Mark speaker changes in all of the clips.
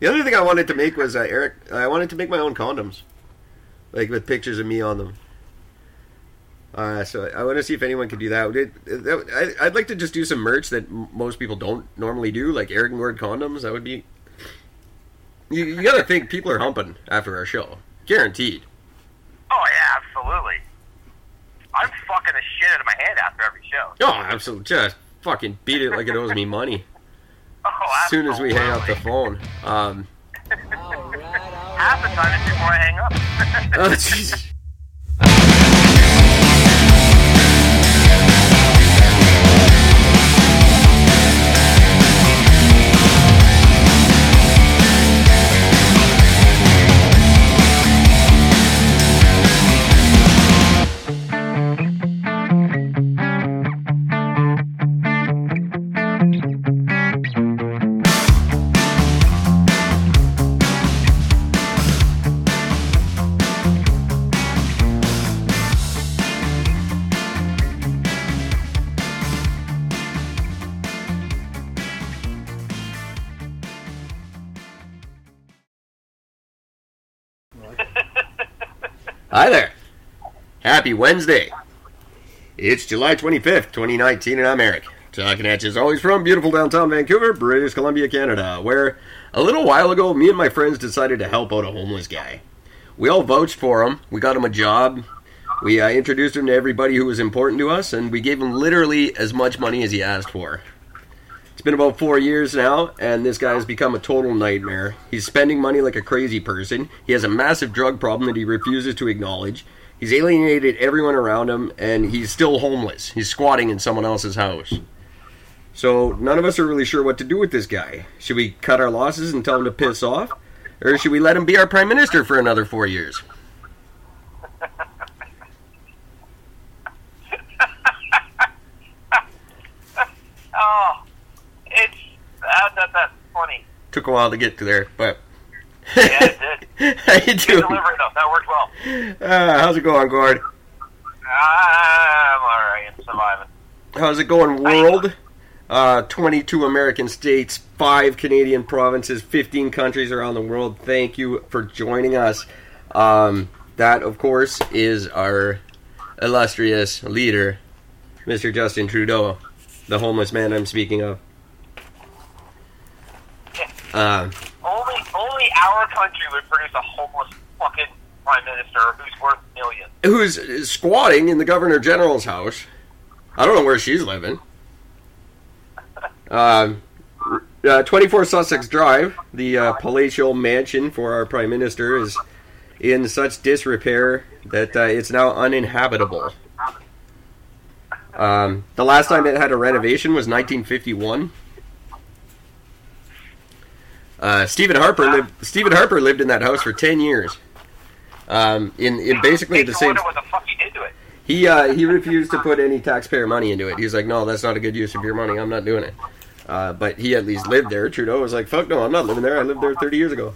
Speaker 1: The other thing I wanted to make was uh, Eric. I wanted to make my own condoms, like with pictures of me on them. Uh, so I want to see if anyone could do that. It, that I, I'd like to just do some merch that m- most people don't normally do, like Eric Word condoms. That would be. You, you got to think people are humping after our show, guaranteed.
Speaker 2: Oh yeah, absolutely. I'm fucking the shit out of my hand after every show.
Speaker 1: Oh, absolutely. Just fucking beat it like it owes me money.
Speaker 2: Oh,
Speaker 1: As soon as we hang up the phone. Um,
Speaker 2: Half the time it's before I hang up.
Speaker 1: oh, jeez. Hi there. Happy Wednesday. It's July 25th, 2019, and I'm Eric. Talking at you as always from beautiful downtown Vancouver, British Columbia, Canada, where a little while ago, me and my friends decided to help out a homeless guy. We all vouched for him, we got him a job, we uh, introduced him to everybody who was important to us, and we gave him literally as much money as he asked for. It's been about four years now, and this guy has become a total nightmare. He's spending money like a crazy person. He has a massive drug problem that he refuses to acknowledge. He's alienated everyone around him, and he's still homeless. He's squatting in someone else's house. So none of us are really sure what to do with this guy. Should we cut our losses and tell him to piss off? Or should we let him be our prime minister for another four years?
Speaker 2: oh, it's that, that that's funny.
Speaker 1: Took a while to get to there, but
Speaker 2: Yeah, it did.
Speaker 1: how you doing?
Speaker 2: delivery though. That worked well.
Speaker 1: Uh, how's it going, Gord?
Speaker 2: I'm all right. I'm surviving.
Speaker 1: How's it going, world? Uh, 22 American states, 5 Canadian provinces, 15 countries around the world. Thank you for joining us. Um, that, of course, is our illustrious leader, Mr. Justin Trudeau, the homeless man I'm speaking of. Um,
Speaker 2: Only only our country would produce a homeless fucking prime minister who's worth millions.
Speaker 1: who's squatting in the Governor General's house. I don't know where she's living. Um, uh, 24 Sussex Drive, the uh, palatial mansion for our Prime Minister, is in such disrepair that uh, it's now uninhabitable. Um, the last time it had a renovation was 1951. Uh, Stephen Harper lived. Stephen Harper lived in that house for 10 years. Um, in in basically the same.
Speaker 2: wonder what the fuck he did to it.
Speaker 1: He uh, he refused to put any taxpayer money into it. He's like, no, that's not a good use of your money. I'm not doing it. Uh, but he at least lived there. Trudeau was like, fuck no, I'm not living there. I lived there 30 years ago.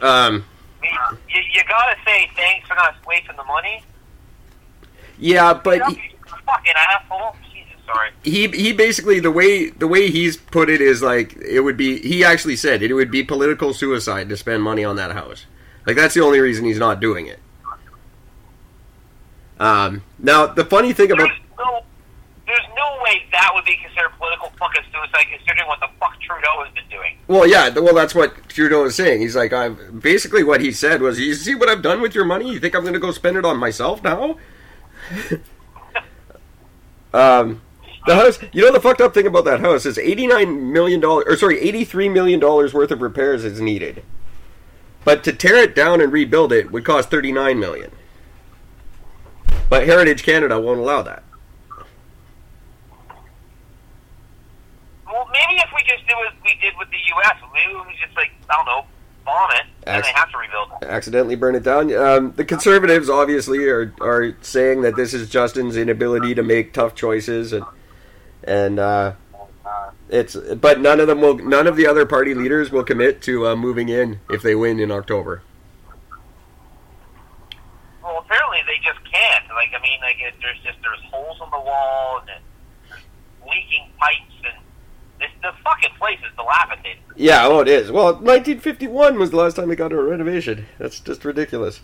Speaker 1: Um,
Speaker 2: you, you gotta say thanks for not wasting the money.
Speaker 1: yeah, but
Speaker 2: You
Speaker 1: he,
Speaker 2: fucking asshole. Sorry.
Speaker 1: he he basically the way the way he's put it is like it would be. He actually said it would be political suicide to spend money on that house. Like that's the only reason he's not doing it. Um, now the funny thing about
Speaker 2: There's no, there's no way that would be considered political fucking suicide, considering what the fuck Trudeau has been doing.
Speaker 1: Well, yeah, well, that's what Trudeau is saying. He's like, I'm basically what he said was, "You see what I've done with your money? You think I'm going to go spend it on myself now?" um, the house. You know the fucked up thing about that house is 89 million dollars, or sorry, 83 million dollars worth of repairs is needed, but to tear it down and rebuild it would cost 39 million. But Heritage Canada won't allow that.
Speaker 2: Well, maybe if we just do what we did with the U.S., maybe we just like I don't know, bomb it, and
Speaker 1: Ex-
Speaker 2: they have to rebuild it.
Speaker 1: accidentally burn it down. Um, the conservatives obviously are are saying that this is Justin's inability to make tough choices, and and uh, it's but none of them will. None of the other party leaders will commit to uh, moving in if they win in October.
Speaker 2: Well, apparently they just can't. Like I mean, like it, there's just there's holes in the wall and leaking pipes and This the fucking place is dilapidated.
Speaker 1: Yeah, oh, it is. Well, 1951 was the last time they got a renovation. That's just ridiculous.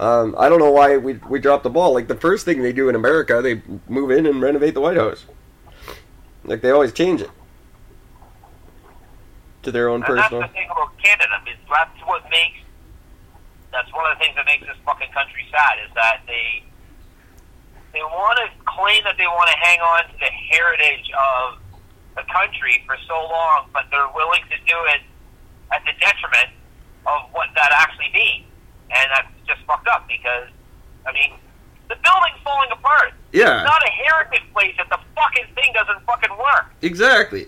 Speaker 1: Um, I don't know why we we dropped the ball. Like the first thing they do in America, they move in and renovate the White House. Like they always change it to their own
Speaker 2: And
Speaker 1: personal.
Speaker 2: that's the thing about Canada. Is that's what makes. That's one of the things that makes this fucking country sad is that they they want to claim that they want to hang on to the heritage of the country for so long, but they're willing to do it at the detriment of what that actually means, and that's just fucked up because I mean the building's falling apart.
Speaker 1: Yeah.
Speaker 2: It's not a heritage place if the fucking thing doesn't fucking work.
Speaker 1: Exactly.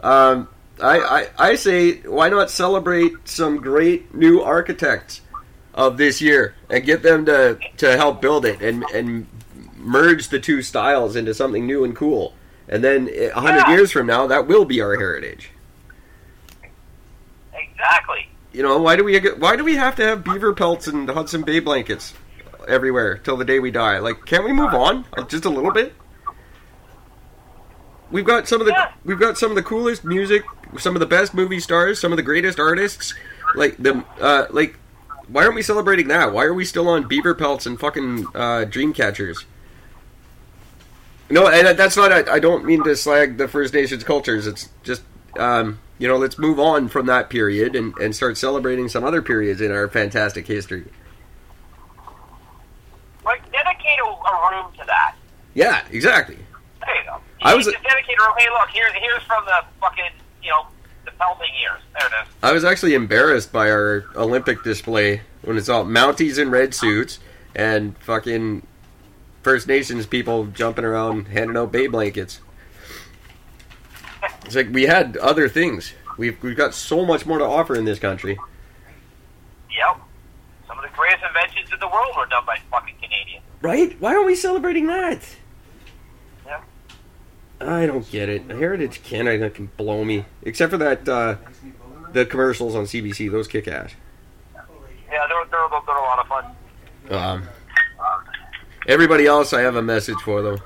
Speaker 1: Um, I, I, I say, why not celebrate some great new architects of this year and get them to, to help build it and, and merge the two styles into something new and cool. And then a hundred
Speaker 2: Yeah.
Speaker 1: years from now, that will be our heritage.
Speaker 2: Exactly.
Speaker 1: You know, why do we why do we have to have beaver pelts and Hudson Bay blankets everywhere till the day we die? Like, can't we move on just a little bit? We've got some of the
Speaker 2: Yeah.
Speaker 1: we've got some of the coolest music, some of the best movie stars, some of the greatest artists. Like the uh, like, why aren't we celebrating that? Why are we still on beaver pelts and fucking uh, dream catchers? No, and that's not. I I don't mean to slag the First Nations cultures. It's just um, you know, let's move on from that period and, and start celebrating some other periods in our fantastic history.
Speaker 2: Like dedicate a, a room to that.
Speaker 1: Yeah, exactly.
Speaker 2: There you go. You
Speaker 1: I was-
Speaker 2: need to dedicate a room. Hey, look, here's here's from the fucking you know the pelting years. There it is.
Speaker 1: I was actually embarrassed by our Olympic display when it's all Mounties in red suits and fucking First Nations people jumping around handing out bay blankets. It's like we had other things. We've we've got so much more to offer in this country.
Speaker 2: Yep. Some of the greatest inventions in the world were done by fucking Canadians.
Speaker 1: Right? Why aren't we celebrating that?
Speaker 2: Yeah.
Speaker 1: I don't get it. Heritage Canada can blow me. Except for that uh, the commercials on CBC, those kick ass.
Speaker 2: Yeah, they're they're, they're a lot of fun.
Speaker 1: Um, everybody else, I have a message for them.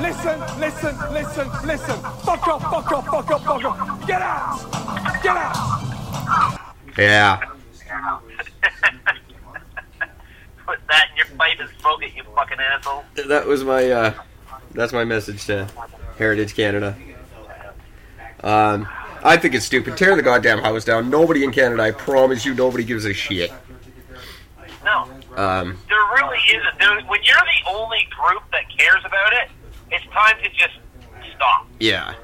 Speaker 3: Listen, listen, listen, listen. Fuck off, fuck off, fuck off, fuck off. Get out! Get out!
Speaker 1: Yeah.
Speaker 2: Put that in your pipe and smoke it, you fucking asshole.
Speaker 1: That was my uh, that's my message to Heritage Canada. Um, I think it's stupid. Tear the goddamn house down. Nobody in Canada, I promise you, nobody gives a shit.
Speaker 2: No,
Speaker 1: Um,
Speaker 2: there really isn't. There, when you're the only group that cares about it, it's time to just stop.
Speaker 1: yeah.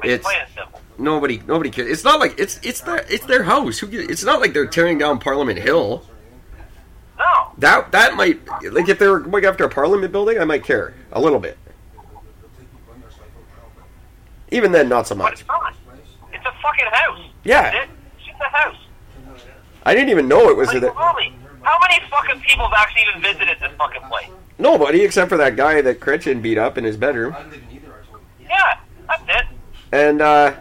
Speaker 2: Like,
Speaker 1: It's-
Speaker 2: plain and simple.
Speaker 1: Nobody, nobody cares. It's not like it's it's their it's their house. Who? It's not like they're tearing down Parliament Hill. That that might like if they were going after a Parliament building, I might care a little bit. Even then, not so
Speaker 2: but
Speaker 1: much.
Speaker 2: it's not. It's a fucking house.
Speaker 1: Yeah.
Speaker 2: It. It's just a house.
Speaker 1: I didn't even know it was
Speaker 2: Like, really, how many fucking people have actually even visited this fucking place?
Speaker 1: Nobody except for that guy that Chrétien beat up in his bedroom.
Speaker 2: Yeah, that's it.
Speaker 1: And uh,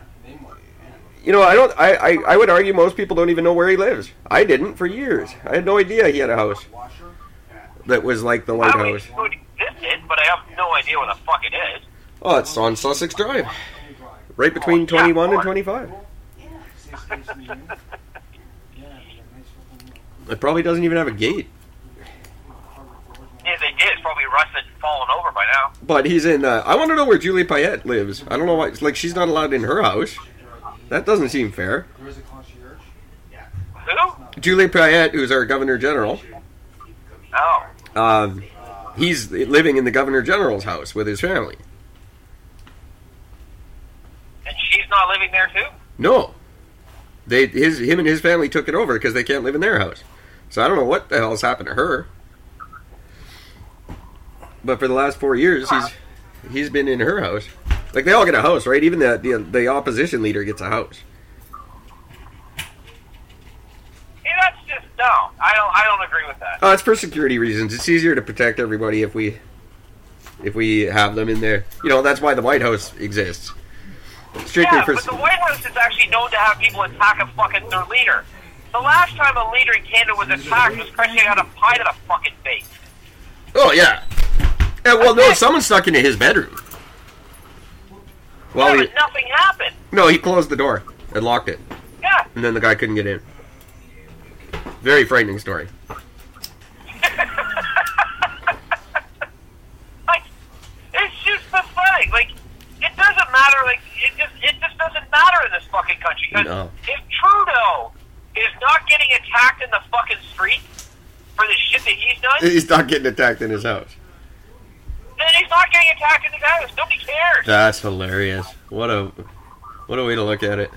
Speaker 1: you know, I don't. I, I I would argue most people don't even know where he lives. I didn't for years. I had no idea he had a house that was like the White
Speaker 2: I it existed, but I have no idea what the fuck it is.
Speaker 1: Oh, it's on Sussex Drive, right between twenty one and twenty five. It probably doesn't even have a gate.
Speaker 2: If they did, it's probably rusted and fallen over by now.
Speaker 1: But he's in. Uh, I want to know where Julie Payette lives. I don't know why. Like she's not allowed in her house. That doesn't seem fair.
Speaker 2: Who?
Speaker 1: Julie Payette, who's our Governor General,
Speaker 2: Oh.
Speaker 1: um, he's living in the Governor General's house with his family.
Speaker 2: And she's not living there too?
Speaker 1: No, they his him and his family took it over because they can't live in their house. So I don't know what the hell's happened to her. But for the last four years, he's he's been in her house. Like they all get a house, right? Even the the, the opposition leader gets a house.
Speaker 2: Hey, that's just no. I don't. I don't agree with that.
Speaker 1: Oh, it's for security reasons. It's easier to protect everybody if we if we have them in there. You know, that's why the White House exists. Strictly
Speaker 2: Yeah,
Speaker 1: for
Speaker 2: but the White House is actually known to have people attack a fucking their leader. The last time a leader in Canada was attacked was Chrétien had a pie to the fucking face.
Speaker 1: Oh yeah. Yeah, well, no, someone stuck into his bedroom. Well,
Speaker 2: yeah,
Speaker 1: he,
Speaker 2: but nothing happened.
Speaker 1: no, he closed the door and locked it,
Speaker 2: Yeah.
Speaker 1: and then the guy couldn't get in. Very frightening story.
Speaker 2: like, it's just pathetic. Like, it doesn't matter. Like, it just it just doesn't matter in this fucking country.
Speaker 1: No.
Speaker 2: if Trudeau is not getting attacked in the fucking street for the shit that he's done,
Speaker 1: He's not getting attacked in his house.
Speaker 2: Then he's not getting attacked in the house. Nobody cares.
Speaker 1: That's hilarious. What a what a way to look at it.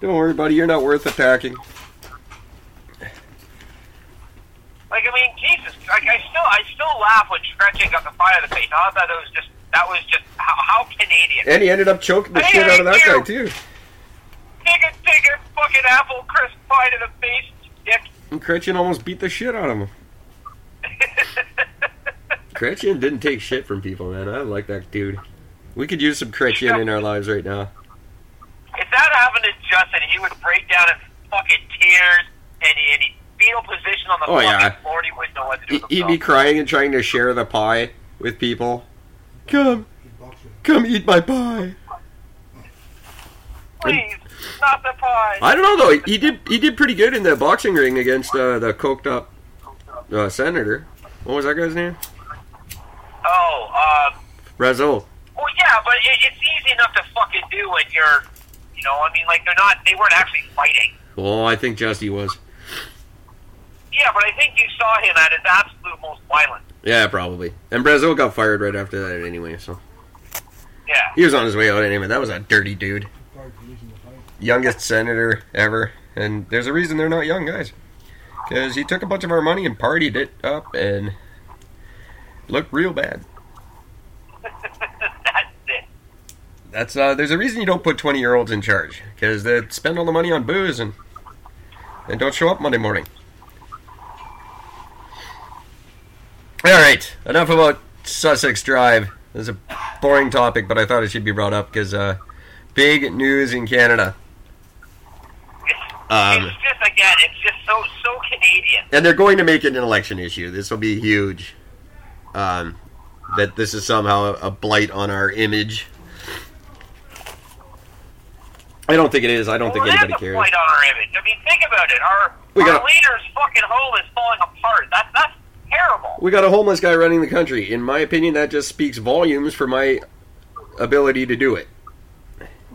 Speaker 1: Don't worry, buddy. You're not worth attacking.
Speaker 2: Like, I mean, Jesus. Like, I still I still laugh when Chrétien got the fire in the face. I thought that was just that was just how, how Canadian.
Speaker 1: And he ended up choking the
Speaker 2: Hey,
Speaker 1: shit out of that
Speaker 2: thank
Speaker 1: guy too.
Speaker 2: Take a take a fucking apple crisp pie to the face, dick.
Speaker 1: And Chrétien almost beat the shit out of him. Chrétien didn't take shit from people, man. I like that dude. We could use some Chrétien in our lives right now.
Speaker 2: If that happened to Justin, he would break down in fucking tears and, he, and he'd fetal position on the
Speaker 1: Oh,
Speaker 2: fucking
Speaker 1: yeah.
Speaker 2: floor. and He wouldn't know what to do
Speaker 1: He- He'd be crying and trying to share the pie with people. Come, come eat my pie.
Speaker 2: Please, not the pie.
Speaker 1: I don't know though. He did. He did pretty good in the boxing ring against uh, the coked up uh, senator. What was that guy's name?
Speaker 2: Oh, um,
Speaker 1: Razul.
Speaker 2: well, yeah, but it, it's easy enough to fucking do when you're, you know, I mean, like they're not, they weren't actually fighting.
Speaker 1: Oh, I think Justy was.
Speaker 2: Yeah, but I think you saw him at his absolute most violent.
Speaker 1: Yeah, probably. And Brazeau got fired right after that anyway. So
Speaker 2: Yeah.
Speaker 1: he was on his way out anyway. That was a dirty dude. Youngest senator ever. And there's a reason they're not young guys. Because he took a bunch of our money and partied it up and looked real bad.
Speaker 2: That's it.
Speaker 1: That's uh, there's a reason you don't put 20 year olds in charge because they spend all the money on booze and and don't show up Monday morning. All right, enough about Sussex Drive. This is a boring topic, but I thought it should be brought up because uh, big news in Canada,
Speaker 2: It's,
Speaker 1: Um,
Speaker 2: it's just again, it's just so so Canadian.
Speaker 1: and they're going to make it an election issue. This will be huge. Um, that this is somehow a blight on our image. I don't think it is. I don't think anybody cares.
Speaker 2: blight on our image. I mean, think about it. Our
Speaker 1: We
Speaker 2: our
Speaker 1: got-
Speaker 2: leader's fucking home is falling apart. That's that's terrible.
Speaker 1: We got a homeless guy running the country. In my opinion, that just speaks volumes for my ability to do it.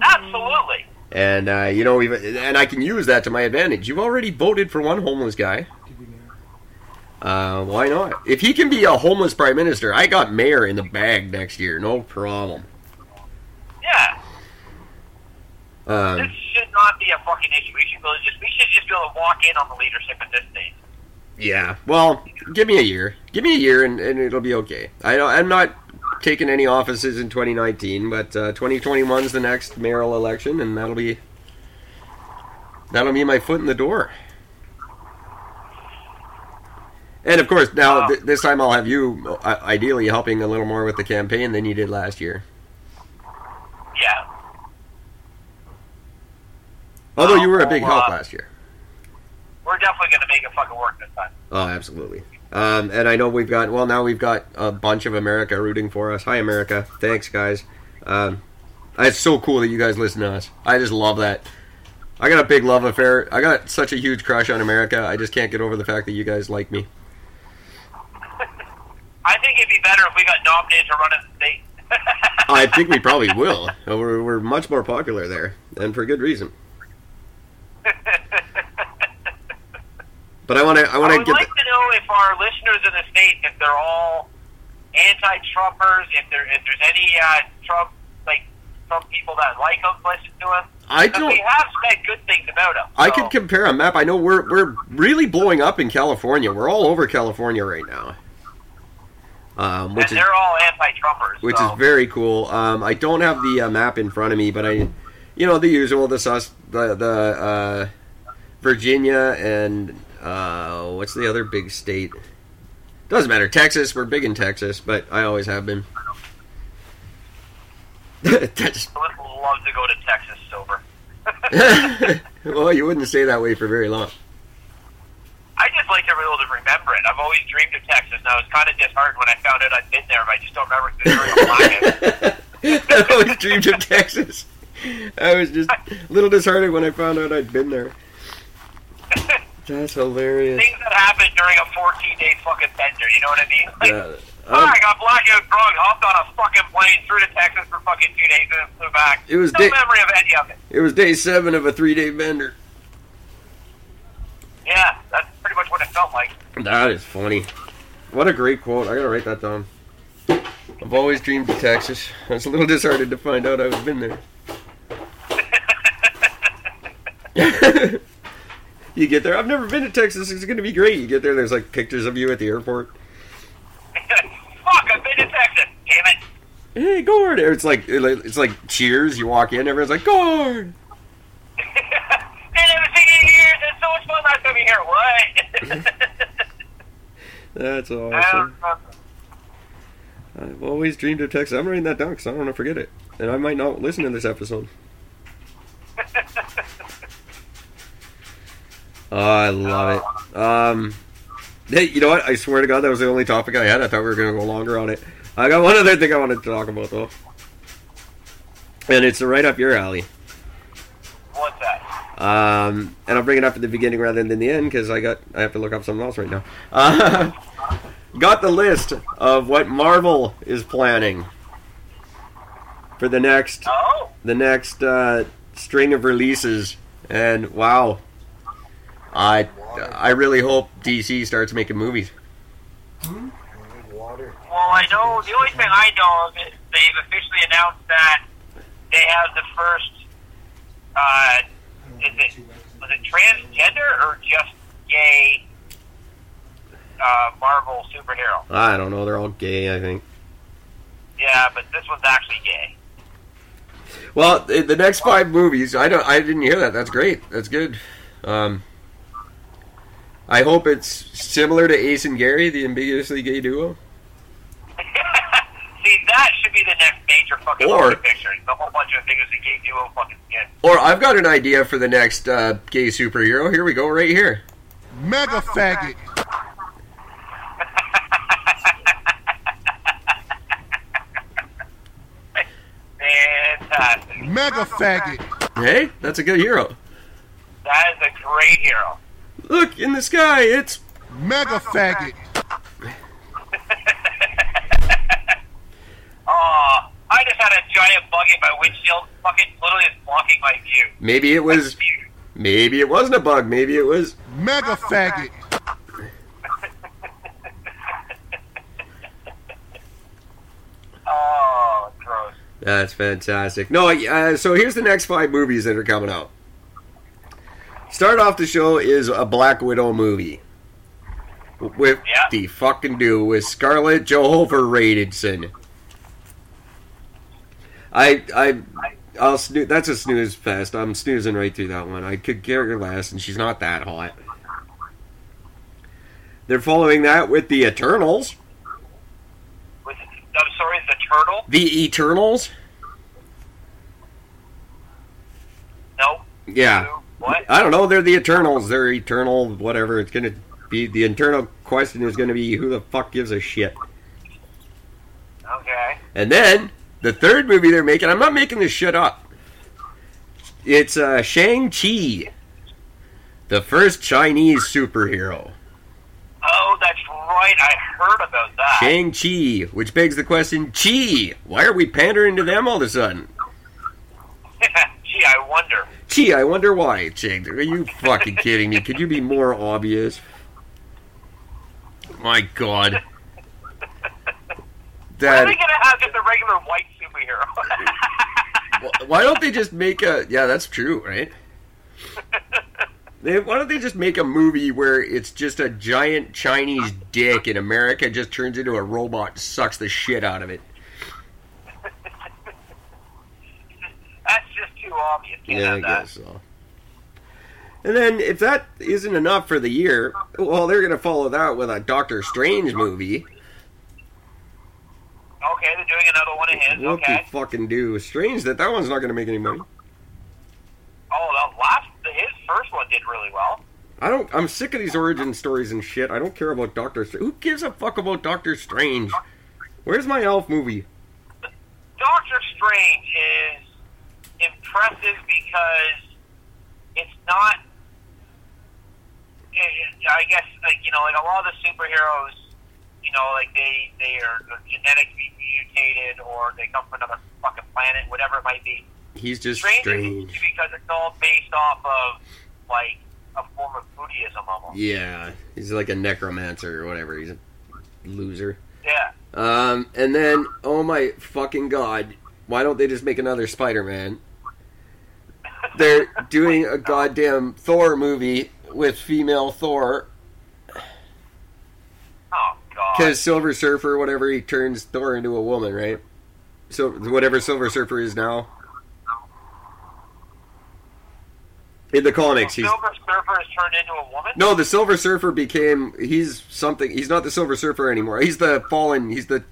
Speaker 2: Absolutely.
Speaker 1: And uh, you know, we've, and I can use that to my advantage. You've already voted for one homeless guy. Uh, why not? If he can be a homeless prime minister, I got mayor in the bag next year, no problem.
Speaker 2: Yeah. This
Speaker 1: Um,
Speaker 2: should not be a fucking issue. We should just we should just be able to walk in on the leadership at this stage.
Speaker 1: yeah. Well, give me a year. Give me a year, and, and it'll be okay. I don't, I'm not taking any offices in 2019, but uh, 2021 is the next mayoral election, and that'll be that'll be my foot in the door. And of course, now
Speaker 2: Wow.
Speaker 1: th- this time I'll have you uh, ideally helping a little more with the campaign than you did last year.
Speaker 2: Yeah.
Speaker 1: Although you were a big
Speaker 2: Well,
Speaker 1: help
Speaker 2: uh,
Speaker 1: last year.
Speaker 2: We're definitely gonna make it fucking work this time.
Speaker 1: Oh, absolutely. Um, and I know we've got well now we've got a bunch of America rooting for us. Hi, America! Thanks, guys. Um, it's so cool that you guys listen to us. I just love that. I got a big love affair. I got such a huge crush on America. I just can't get over the fact that you guys like me.
Speaker 2: I think it'd be better if we got nominated to run in the state.
Speaker 1: I think we probably will. Uh, We're, we're much more popular there, and for good reason. But I want to. I
Speaker 2: I
Speaker 1: want to
Speaker 2: would
Speaker 1: get.
Speaker 2: like to know if our listeners in the state, if they're all anti-Trumpers, if there if there's any uh, Trump like Trump people that like him, listen to him.
Speaker 1: I don't.
Speaker 2: we have said good things about him.
Speaker 1: I
Speaker 2: so-
Speaker 1: could compare a map. I know we're we're really blowing up in California. We're all over California right now, um, which
Speaker 2: and
Speaker 1: is
Speaker 2: they're all anti-Trumpers.
Speaker 1: which
Speaker 2: so.
Speaker 1: is very cool. Um, I don't have the uh, map in front of me, but I, you know, the usual, the sus, the the uh, Virginia and uh, what's the other big state? Doesn't matter. Texas. We're big in Texas, but I always have been. That's-
Speaker 2: I would love to go to Texas sober.
Speaker 1: well, you wouldn't stay that way for very long.
Speaker 2: I just like to be able to remember it. I've always dreamed of Texas, and I was kind of disheartened when I found out I'd been there, but I just don't remember because during a blackout.
Speaker 1: I always dreamed of Texas. I was just a little disheartened when I found out I'd been there. That's hilarious.
Speaker 2: Things that happen during a 14 day fucking bender, you know what I mean? Like,
Speaker 1: Yeah.
Speaker 2: oh,
Speaker 1: Um,
Speaker 2: I got blackout drunk, hopped on a fucking plane through to Texas for fucking two days and then flew back.
Speaker 1: It was
Speaker 2: no
Speaker 1: day-
Speaker 2: memory of any of it.
Speaker 1: it was day seven of a three day bender.
Speaker 2: Yeah, that's pretty much what it felt like.
Speaker 1: That is funny. What a great quote. I gotta write that down. I've always dreamed of Texas. I was a little disheartened to find out I've been there. you get there. I've never been to Texas. It's gonna be great. You get there. There's like pictures of you at the airport.
Speaker 2: Fuck, I've been to Texas. Damn it.
Speaker 1: Hey, Gord! It's like it's like Cheers. You walk in, everyone's like Gord.
Speaker 2: so much fun last time you here. What?
Speaker 1: That's awesome. I've always dreamed of Texas. I'm writing that down because I don't want to forget it, and I might not listen to this episode. Oh, I love it. Um, hey, you know what? I swear to God, that was the only topic I had. I thought we were going to go longer on it. I got one other thing I wanted to talk about though, and it's right up your alley.
Speaker 2: What's that?
Speaker 1: Um, and I'll bring it up at the beginning rather than the end because I got I have to look up something else right now. Uh, got the list of what Marvel is planning for the next
Speaker 2: Oh,
Speaker 1: the next uh, string of releases, and wow, I I really hope DC starts making movies.
Speaker 4: Water.
Speaker 2: well, I know the only thing I know of is they've officially announced that they have the first. Uh, is it was it transgender or just gay uh, Marvel superhero?
Speaker 1: I don't know, they're all gay. I think.
Speaker 2: Yeah, but this one's actually gay.
Speaker 1: Well, the the next five movies, I don't, I didn't hear that. That's great. That's good. Um, I hope it's similar to Ace and Gary, the ambiguously gay duo.
Speaker 2: See, that should be the next major fucking
Speaker 1: Or-
Speaker 2: movie picture. The whole bunch of things that gay duo fucking skin.
Speaker 1: Or I've got an idea for the next uh, gay superhero. Here we go, right here.
Speaker 4: Mega faggot.
Speaker 2: Fantastic.
Speaker 4: Mega faggot.
Speaker 1: Hey, that's a good hero.
Speaker 2: That is a great hero.
Speaker 1: Look in the sky. It's
Speaker 4: Mega faggot.
Speaker 2: Oh, I just had a giant bug in my windshield, fucking literally is blocking my view.
Speaker 1: maybe it was maybe it wasn't a bug. Maybe it was.
Speaker 4: Mega faggot.
Speaker 2: Oh, gross.
Speaker 1: That's fantastic. No, uh, so here's the next five movies that are coming out. Start off the show is a Black Widow movie. With
Speaker 2: Yeah.
Speaker 1: the fucking do with Scarlett Johansson. I I I'll snoo- that's a snooze fest. I'm snoozing right through that one. I could care less, and she's not that hot. They're following that with the Eternals.
Speaker 2: It, I'm sorry, the turtle?
Speaker 1: The Eternals.
Speaker 2: No.
Speaker 1: Yeah.
Speaker 2: What?
Speaker 1: I don't know. They're the Eternals. They're eternal. Whatever. It's gonna be the internal question is gonna be who the fuck gives a shit.
Speaker 2: Okay.
Speaker 1: And then the third movie they're making. I'm not making this shit up. It's uh, Shang Chi, the first Chinese superhero.
Speaker 2: Oh, that's right. I heard about that.
Speaker 1: Shang Chi, which begs the question: Chi, why are we pandering to them all of a sudden?
Speaker 2: Gee, I wonder.
Speaker 1: Gee, I wonder why. Chang, are you fucking kidding me? Could you be more obvious? My God. That
Speaker 2: are they gonna have just a regular white superhero?
Speaker 1: Why don't they just make a? Yeah, that's true, right? They, why don't they just make a movie where it's just a giant Chinese dick and America just turns into a robot and sucks the shit out of it?
Speaker 2: That's just too obvious.
Speaker 1: Yeah, I
Speaker 2: that.
Speaker 1: guess so. And then if that isn't enough for the year, well, they're gonna follow that with a Doctor Strange movie.
Speaker 2: Okay, they're doing another one of his.
Speaker 1: What
Speaker 2: Okay.
Speaker 1: the fucking do? Strange that that one's not gonna make any money.
Speaker 2: Oh, the last, his first one did really well.
Speaker 1: I don't. I'm sick of these origin stories and shit. I don't care about Doctor. Strange. Who gives a fuck about Doctor Strange? Where's my Elf movie?
Speaker 2: Doctor Strange is impressive because it's not. I guess like you know, like a lot of the superheroes, you know, like they they are genetically mutated or they come from another fucking planet, whatever it might be.
Speaker 1: He's just
Speaker 2: Strange,
Speaker 1: strange.
Speaker 2: because it's all based off of like a form of Buddhism almost.
Speaker 1: Yeah, he's like a necromancer or whatever. He's a loser.
Speaker 2: Yeah.
Speaker 1: Um, and then, oh my fucking god, why don't they just make another Spider-Man? They're doing a goddamn Thor movie with female Thor
Speaker 2: God.
Speaker 1: because Silver Surfer, whatever, he turns Thor into a woman, right? So whatever Silver Surfer is now. In the comics, he's
Speaker 2: Silver Surfer is turned into a woman.
Speaker 1: no. The Silver Surfer became he's something. He's not the Silver Surfer anymore. He's the fallen. He's the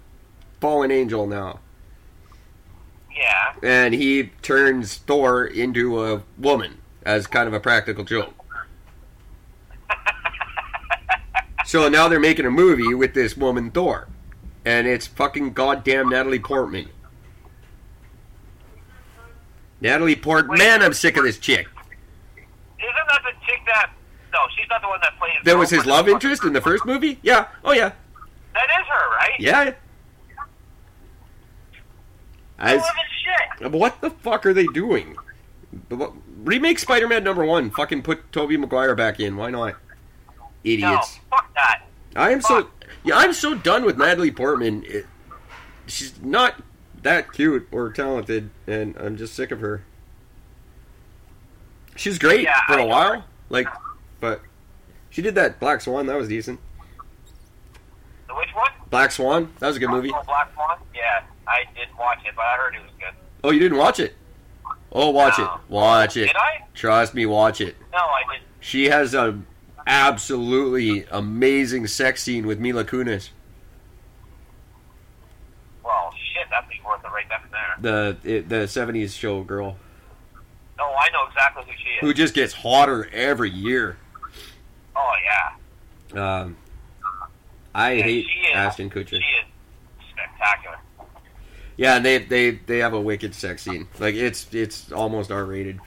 Speaker 1: fallen angel now.
Speaker 2: Yeah.
Speaker 1: and he turns Thor into a woman as kind of a practical joke. So now they're making a movie with this woman Thor, and it's fucking goddamn Natalie Portman. Natalie Portman, man, I'm sick of this chick.
Speaker 2: Isn't that the chick that? No, she's not the one that plays.
Speaker 1: That was his love interest in the first movie. Yeah. Oh yeah.
Speaker 2: That is her, right?
Speaker 1: Yeah.
Speaker 2: I shit.
Speaker 1: what the fuck are they doing? Remake Spider-Man number one. Fucking put Tobey Maguire back in. Why not?
Speaker 2: No,
Speaker 1: Idiots.
Speaker 2: fuck that.
Speaker 1: I am so yeah. I'm so done with Natalie Portman. It, she's not that cute or talented, and I'm just sick of her. She's great
Speaker 2: Yeah,
Speaker 1: for a while, like, but she did that Black Swan. That was decent.
Speaker 2: The which one?
Speaker 1: Black Swan. That was a good movie.
Speaker 2: Oh, Black Swan. Yeah, I didn't watch it, but I heard it was good.
Speaker 1: Oh, you didn't watch it? Oh, watch
Speaker 2: No.
Speaker 1: it. Watch it.
Speaker 2: Did I?
Speaker 1: Trust me, watch it.
Speaker 2: No, I didn't.
Speaker 1: She has a absolutely amazing sex scene with Mila Kunis.
Speaker 2: Well, shit, that'd be worth it right then and there.
Speaker 1: The it, the '70s show girl
Speaker 2: No, I know exactly who she is.
Speaker 1: who just gets hotter every year.
Speaker 2: Oh yeah.
Speaker 1: Um, I hate
Speaker 2: is-
Speaker 1: Ashton Kutcher.
Speaker 2: She is spectacular.
Speaker 1: Yeah, and they they they have a wicked sex scene. Like it's it's almost R rated.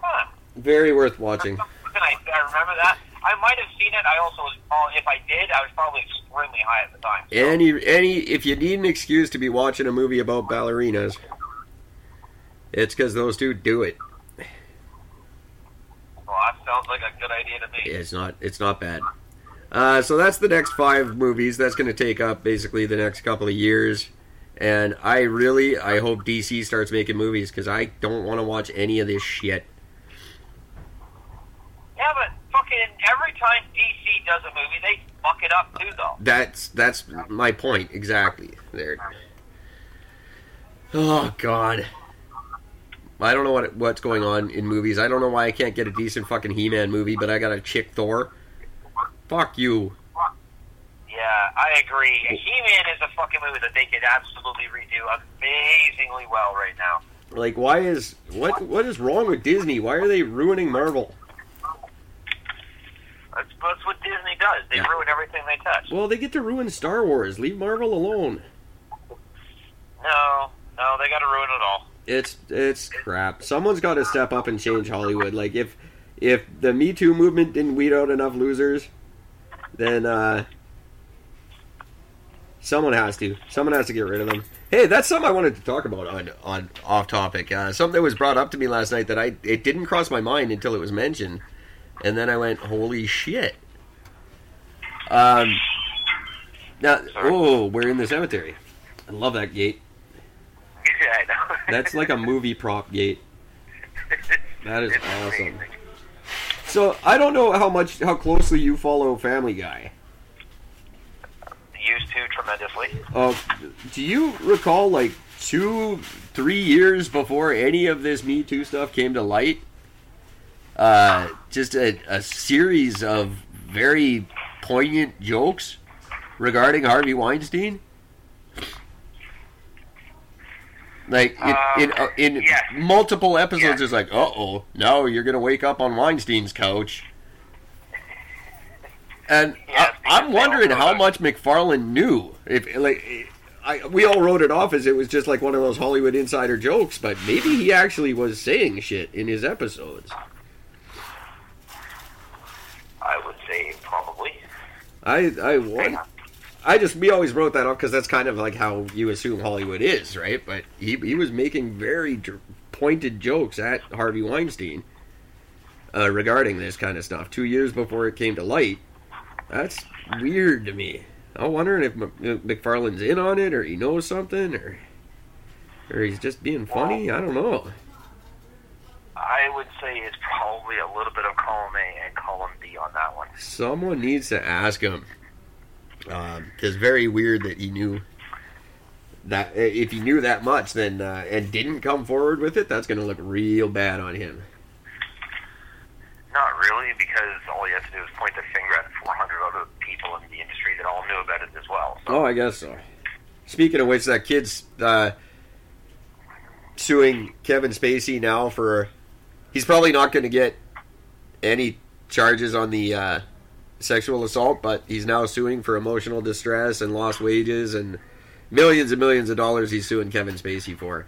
Speaker 2: Huh.
Speaker 1: Very worth watching.
Speaker 2: Something I, I remember that. I might have seen it. I also was. If I did, I was probably extremely high at the time. So,
Speaker 1: Any any if you need an excuse to be watching a movie about ballerinas, it's because those two do it.
Speaker 2: well, that sounds like a good idea to me.
Speaker 1: It's not it's not bad. Uh, so that's the next five movies. That's going to take up basically the next couple of years. And I really I hope DC starts making movies because I don't want to watch any of this shit.
Speaker 2: Yeah, but fucking every time DC does a movie, they fuck it up too, though.
Speaker 1: That's that's my point exactly. There. Oh God. I don't know what what's going on in movies. I don't know why I can't get a decent fucking He-Man movie, but I got a chick Thor. Fuck you.
Speaker 2: Yeah, I agree. He-Man is a fucking movie that they could absolutely redo amazingly well right now.
Speaker 1: Like, why is what what is wrong with Disney? Why are they ruining Marvel?
Speaker 2: That's, that's what Disney does. They
Speaker 1: Yeah.
Speaker 2: ruin everything they touch.
Speaker 1: Well, they get to ruin Star Wars. Leave Marvel alone.
Speaker 2: No, no, they got to ruin it all.
Speaker 1: It's it's crap. Someone's got to step up and change Hollywood. Like if if the Me Too movement didn't weed out enough losers, then uh someone has to. Someone has to get rid of them. Hey, that's something I wanted to talk about on on off topic. Uh, something that was brought up to me last night that I it didn't cross my mind until it was mentioned, and then I went, "Holy shit!" Um. Now, oh, we're in the cemetery. I love that gate.
Speaker 2: Yeah, I know.
Speaker 1: That's like a movie prop gate. That is
Speaker 2: It's
Speaker 1: awesome.
Speaker 2: amazing.
Speaker 1: So I don't know how much how closely you follow Family Guy.
Speaker 2: Used to tremendously.
Speaker 1: Uh, do you recall like two, three years before any of this Me Too stuff came to light? Uh, just a, a series of very poignant jokes regarding Harvey Weinstein. Like in in, uh, in
Speaker 2: yes.
Speaker 1: multiple episodes,
Speaker 2: Yes.
Speaker 1: it's like, uh oh, now you're gonna wake up on Weinstein's couch. And
Speaker 2: Yes,
Speaker 1: I, I'm wondering how much MacFarlane knew. If like I, we all wrote it off as it was just like one of those Hollywood insider jokes, but maybe he actually was saying shit in his episodes.
Speaker 2: I would say probably.
Speaker 1: I I want, I just we always wrote that off because that's kind of like how you assume Hollywood is, right? But he he was making very pointed jokes at Harvey Weinstein uh, regarding this kind of stuff two years before it came to light. That's weird to me. I'm wondering if MacFarlane's in on it, or he knows something, or or he's just being funny. I don't know.
Speaker 2: I would say it's probably a little bit of column A and column B on that one.
Speaker 1: Someone needs to ask him. Because very weird that he knew that. If he knew that much, then uh, and didn't come forward with it, that's going to look real bad on him.
Speaker 2: Not really, because all you have to do is point the finger at 400 other people in the industry that all knew about it as well. So
Speaker 1: Oh, I guess so. Speaking of which, that kid's uh, suing Kevin Spacey now for. He's probably not going to get any charges on the uh, sexual assault, but he's now suing for emotional distress and lost wages and millions and millions of dollars he's suing Kevin Spacey for.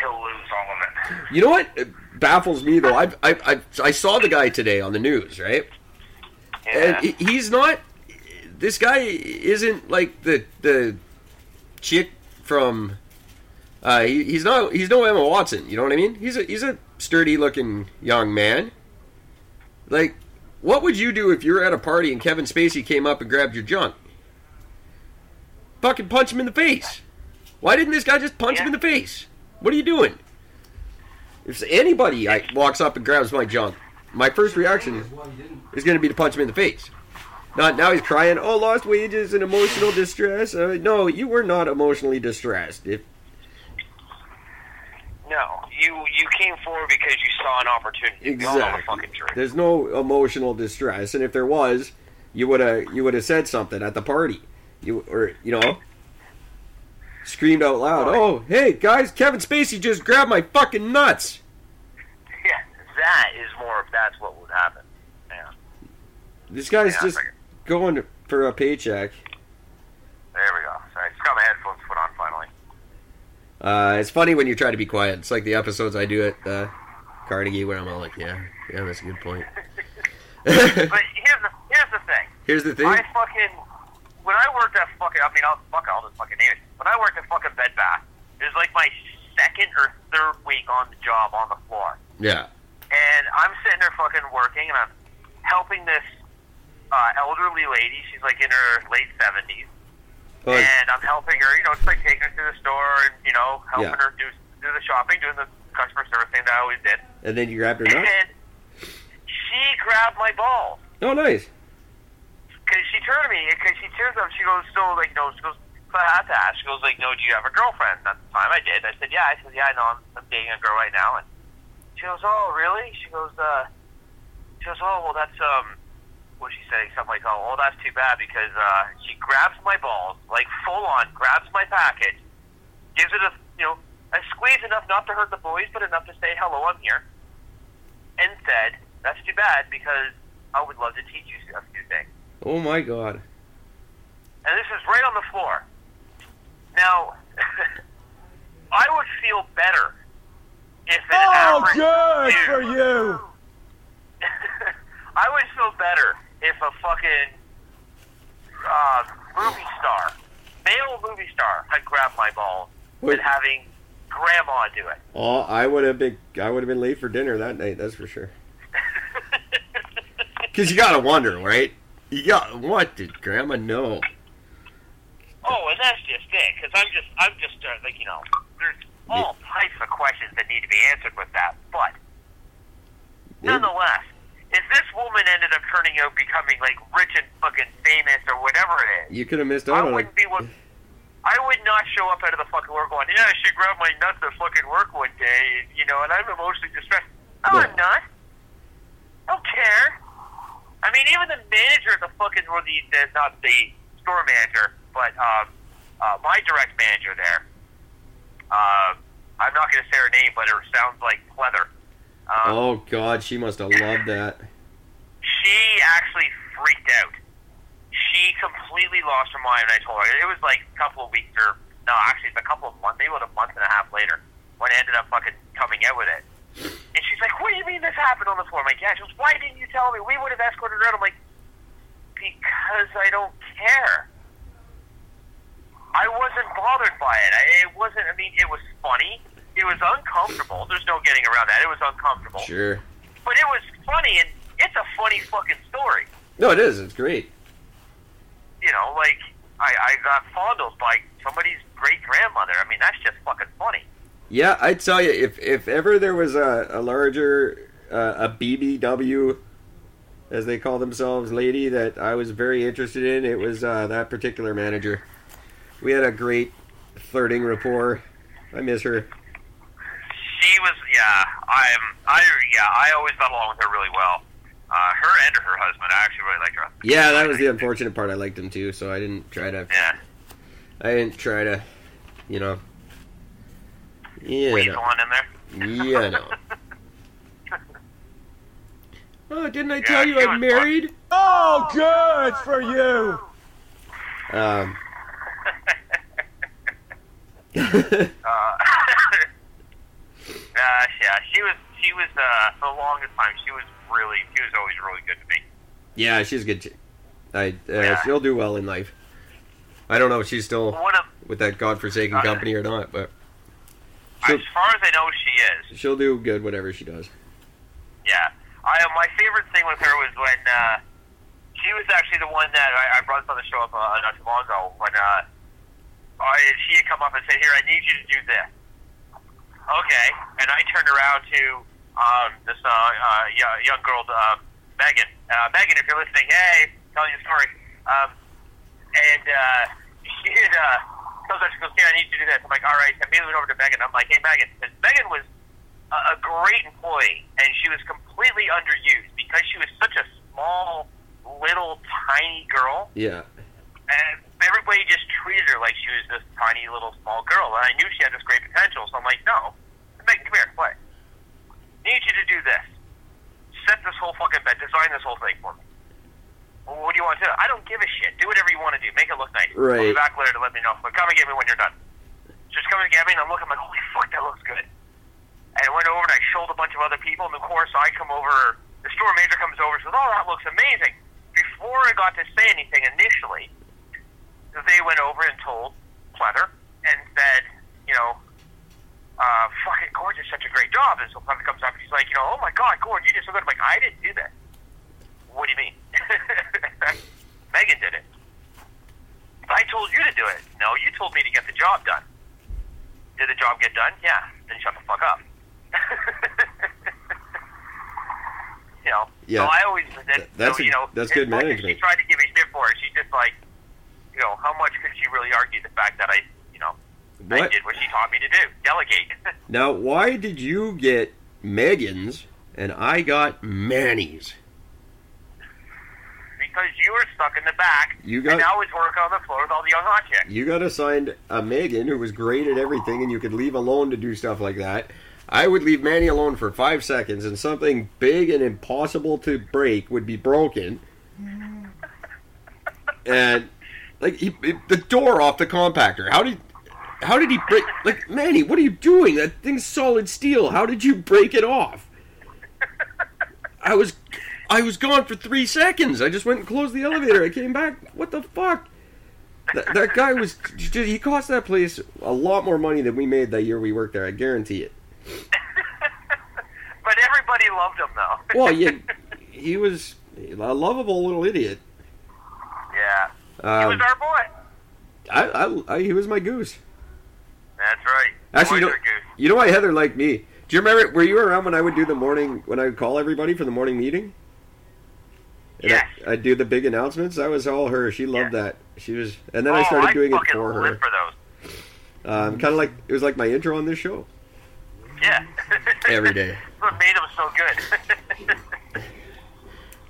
Speaker 2: he'll lose all of it.
Speaker 1: You know what It baffles me though? I I I I saw the guy today on the news, right?
Speaker 2: Yeah.
Speaker 1: And he's not. This guy isn't like the the chick from. Uh, he, he's not. He's no Emma Watson. You know what I mean? He's a he's a sturdy looking young man. Like, what would you do if you were at a party and Kevin Spacey came up and grabbed your junk? Fucking punch him in the face. Why didn't this guy just punch him in the face? What are you doing? If anybody I, walks up and grabs my junk, my first reaction is going to be to punch him in the face. Not now he's crying, oh, lost wages and emotional distress. Uh, no, you were not emotionally distressed. If
Speaker 2: no, you you came forward because you saw an opportunity. We all know the
Speaker 1: exactly, there's no emotional distress, and if there was, you would have you would have said something at the party, you or you know, screamed out loud, oh, hey guys, Kevin Spacey just grabbed my fucking nuts.
Speaker 2: Yeah, that is more. That's what would happen. Yeah,
Speaker 1: This guy's
Speaker 2: Yeah,
Speaker 1: just going for a paycheck.
Speaker 2: there we go. Sorry, just got my headphones put on finally.
Speaker 1: Uh, it's funny when you try to be quiet. It's like the episodes I do at uh, Carnegie where I'm all like, yeah, yeah, that's a good point.
Speaker 2: But here's the here's the thing.
Speaker 1: Here's the thing.
Speaker 2: I fucking when I worked at fucking I mean I'll fuck I'll just fucking name it. When I worked at fucking Bed Bath, it was like my second or third week on the job on the floor.
Speaker 1: Yeah.
Speaker 2: And I'm sitting there fucking working and I'm helping this uh, elderly lady, she's like in her late seventies.
Speaker 1: Oh,
Speaker 2: and I'm helping her, you know, it's like taking her to the store and, you know, helping
Speaker 1: Yeah.
Speaker 2: her do do the shopping, doing the customer service thing that I always did.
Speaker 1: and then you grabbed her nuts?
Speaker 2: And she grabbed my balls.
Speaker 1: Oh, nice.
Speaker 2: Because she turned to me, because she turns up, she goes, so, like, no, she goes, so I had to ask. She goes, like, no, do you have a girlfriend? At the time I did. I said, yeah. I said, yeah, I know, I'm, I'm dating a girl right now. And she goes, oh, really? She goes, uh, she goes, oh, well, that's, um, what she saying? Something like, oh, well, that's too bad because, uh, she grabs my balls, like, full on, grabs my package, gives it a, you know, a squeeze enough not to hurt the boys, but enough to say, hello, I'm here, and said, that's too bad because I would love to teach you a few things.
Speaker 1: Oh, my God.
Speaker 2: And this is right on the floor. Now, I would feel better if an
Speaker 3: Oh,
Speaker 2: average
Speaker 3: good
Speaker 2: dude-
Speaker 3: for you.
Speaker 2: I would feel better if a fucking uh, movie star, male movie star, had grabbed my balls
Speaker 1: Wait.
Speaker 2: than having grandma do it.
Speaker 1: Oh, I would have been I would have been late for dinner that night. That's for sure. Because you gotta wonder, right? You got what did Grandma know?
Speaker 2: Oh, and that's just it. Because I'm just, I'm just uh, like you know, there's all types of questions that need to be answered with that. But nonetheless, if this woman ended up turning out becoming like rich and fucking famous or whatever it is,
Speaker 1: You could have missed
Speaker 2: I
Speaker 1: out on
Speaker 2: wouldn't
Speaker 1: it.
Speaker 2: be what. I would not show up out of the fucking work going, yeah, she grabbed my nuts at fucking work one day, you know, and I'm emotionally distressed. No,
Speaker 1: No.
Speaker 2: I'm not. I don't care. I mean, even the manager of the fucking, or the, the not the store manager, but um, uh, my direct manager there. Uh, I'm not going to say her name, but it sounds like Pleather. Um,
Speaker 1: Oh God, she must have loved that.
Speaker 2: she actually freaked out. She completely lost her mind. And I told her it was like a couple of weeks or no, actually it's a couple of months, maybe about a month and a half later when I ended up fucking coming out with it. And she's like, "What do you mean this happened on the floor?" I'm like, "Yeah." She goes, "Why didn't you tell me? We would have escorted her out." I'm like, "Because I don't care." I wasn't bothered by it. I, it wasn't. I mean, it was funny. It was uncomfortable. There's no getting around that. It was uncomfortable,
Speaker 1: Sure.
Speaker 2: but it was funny, and it's a funny fucking story.
Speaker 1: No, it is. It's great.
Speaker 2: You know, like I, I got fondled by somebody's great grandmother. I mean, that's just fucking funny.
Speaker 1: Yeah, I tell you, if if ever there was a, a larger uh, a BBW, as they call themselves, lady that I was very interested in, it was uh, that particular manager. We had a great flirting rapport. I miss her.
Speaker 2: She was, yeah. I'm, I, yeah. I always got along with her really well. Uh, her and her husband. I actually really liked her.
Speaker 1: Yeah, that was the unfortunate part. I liked him too, so I didn't try to.
Speaker 2: Yeah.
Speaker 1: I didn't try to, you know. Yeah,
Speaker 2: Weasel
Speaker 1: no.
Speaker 2: on in there.
Speaker 1: Yeah, no. Oh, didn't I
Speaker 2: Yeah,
Speaker 1: tell you I'm
Speaker 2: was fun.
Speaker 1: married?
Speaker 3: Oh, good for you.
Speaker 1: Um.
Speaker 2: Uh, yeah, she was. She was uh, for the longest time. She was really. She was always really good to me.
Speaker 1: yeah, she's good. I uh,
Speaker 2: Yeah.
Speaker 1: she'll do well in life. I don't know if she's still
Speaker 2: of,
Speaker 1: with that godforsaken
Speaker 2: Uh,
Speaker 1: company or not, but
Speaker 2: as far as I know, she is.
Speaker 1: she'll do good whatever she does.
Speaker 2: Yeah. I uh, my favorite thing with her was when uh, she was actually the one that I, I brought on the show up uh, not too long ago when uh, I, she had come up and said, "Here, I need you to do this." Okay, and I turned around to um, this uh, uh, young, girl, uh, Megan. Uh, Megan, if you're listening, hey, telling you a story. Um, and uh, she had uh, tells her, she goes, "Here, I need you to do this." I'm like, "All right." I immediately went over to Megan. I'm like, "Hey, Megan," because Megan was a, a great employee, and she was completely underused because she was such a small, little, tiny girl,
Speaker 1: Yeah,
Speaker 2: and everybody just treated her like she was this tiny, little, small girl. And I knew she had this great potential, so I'm like, no, Megan, come here, play. Need you to do this. Set this whole fucking bed. Design this whole thing for me. Well, what do you want to do? I don't give a shit. Do whatever you want to do. Make it look nice. I'll
Speaker 1: Right.
Speaker 2: be back later to let me know. But come and get me when you're done. Just come and get me, and I'm looking I'm like, holy fuck, that looks good. And I went over and I showed a bunch of other people, and of course I come over. The store manager comes over and says, "Oh, that looks amazing." Before I got to say anything initially, they went over and told Pleather and said, "You know, uh, fucking Gord did such a great job." And so Pleather comes up and he's like, "You know, oh my God, Gord, you did so good." I'm like, "I didn't do that." What do you mean? Megan did it. I told you to do it. No, you told me to get the job done. Did the job get done? Yeah. Then shut the fuck up. you know.
Speaker 1: Yeah.
Speaker 2: So I always
Speaker 1: Th- that's
Speaker 2: so, you know
Speaker 1: that's good management.
Speaker 2: She tried to give me shit for it. She's just like, you know, how much could she really argue the fact that I, you know, I did what she taught me to do, delegate.
Speaker 1: Now, why did you get Megan's and I got Manny's?
Speaker 2: because you were stuck in the back,
Speaker 1: You got-
Speaker 2: and I was working on the floor with all the young hot chicks.
Speaker 1: You got assigned a Megan who was great at everything, and you could leave alone to do stuff like that. I would leave Manny alone for five seconds, and something big and impossible to break would be broken. Mm. And like he, it- the door off the compactor. How did how did he break? Like Manny, what are you doing? That thing's solid steel. How did you break it off? I was I was gone for three seconds. I just went and closed the elevator. I came back. What the fuck? That, that guy was he cost that place a lot more money than we made that year we worked there. I guarantee it.
Speaker 2: But everybody loved him, though.
Speaker 1: Well, yeah, he was a lovable little idiot.
Speaker 2: Yeah. He
Speaker 1: Um,
Speaker 2: was our boy.
Speaker 1: I, I, I, he was my goose.
Speaker 2: That's right.
Speaker 1: Actually, you know,
Speaker 2: goose.
Speaker 1: you know why Heather liked me? Do you remember? Were you around when I would do the morning when I would call everybody for the morning meeting? And
Speaker 2: Yes.
Speaker 1: I, I'd do the big announcements. That was all her. She loved that. She was, and then I
Speaker 2: oh,
Speaker 1: started doing it for her.
Speaker 2: live for those.
Speaker 1: Um, kind of like it was like my intro on this show
Speaker 2: Yeah.
Speaker 1: every day.
Speaker 2: what made him so good.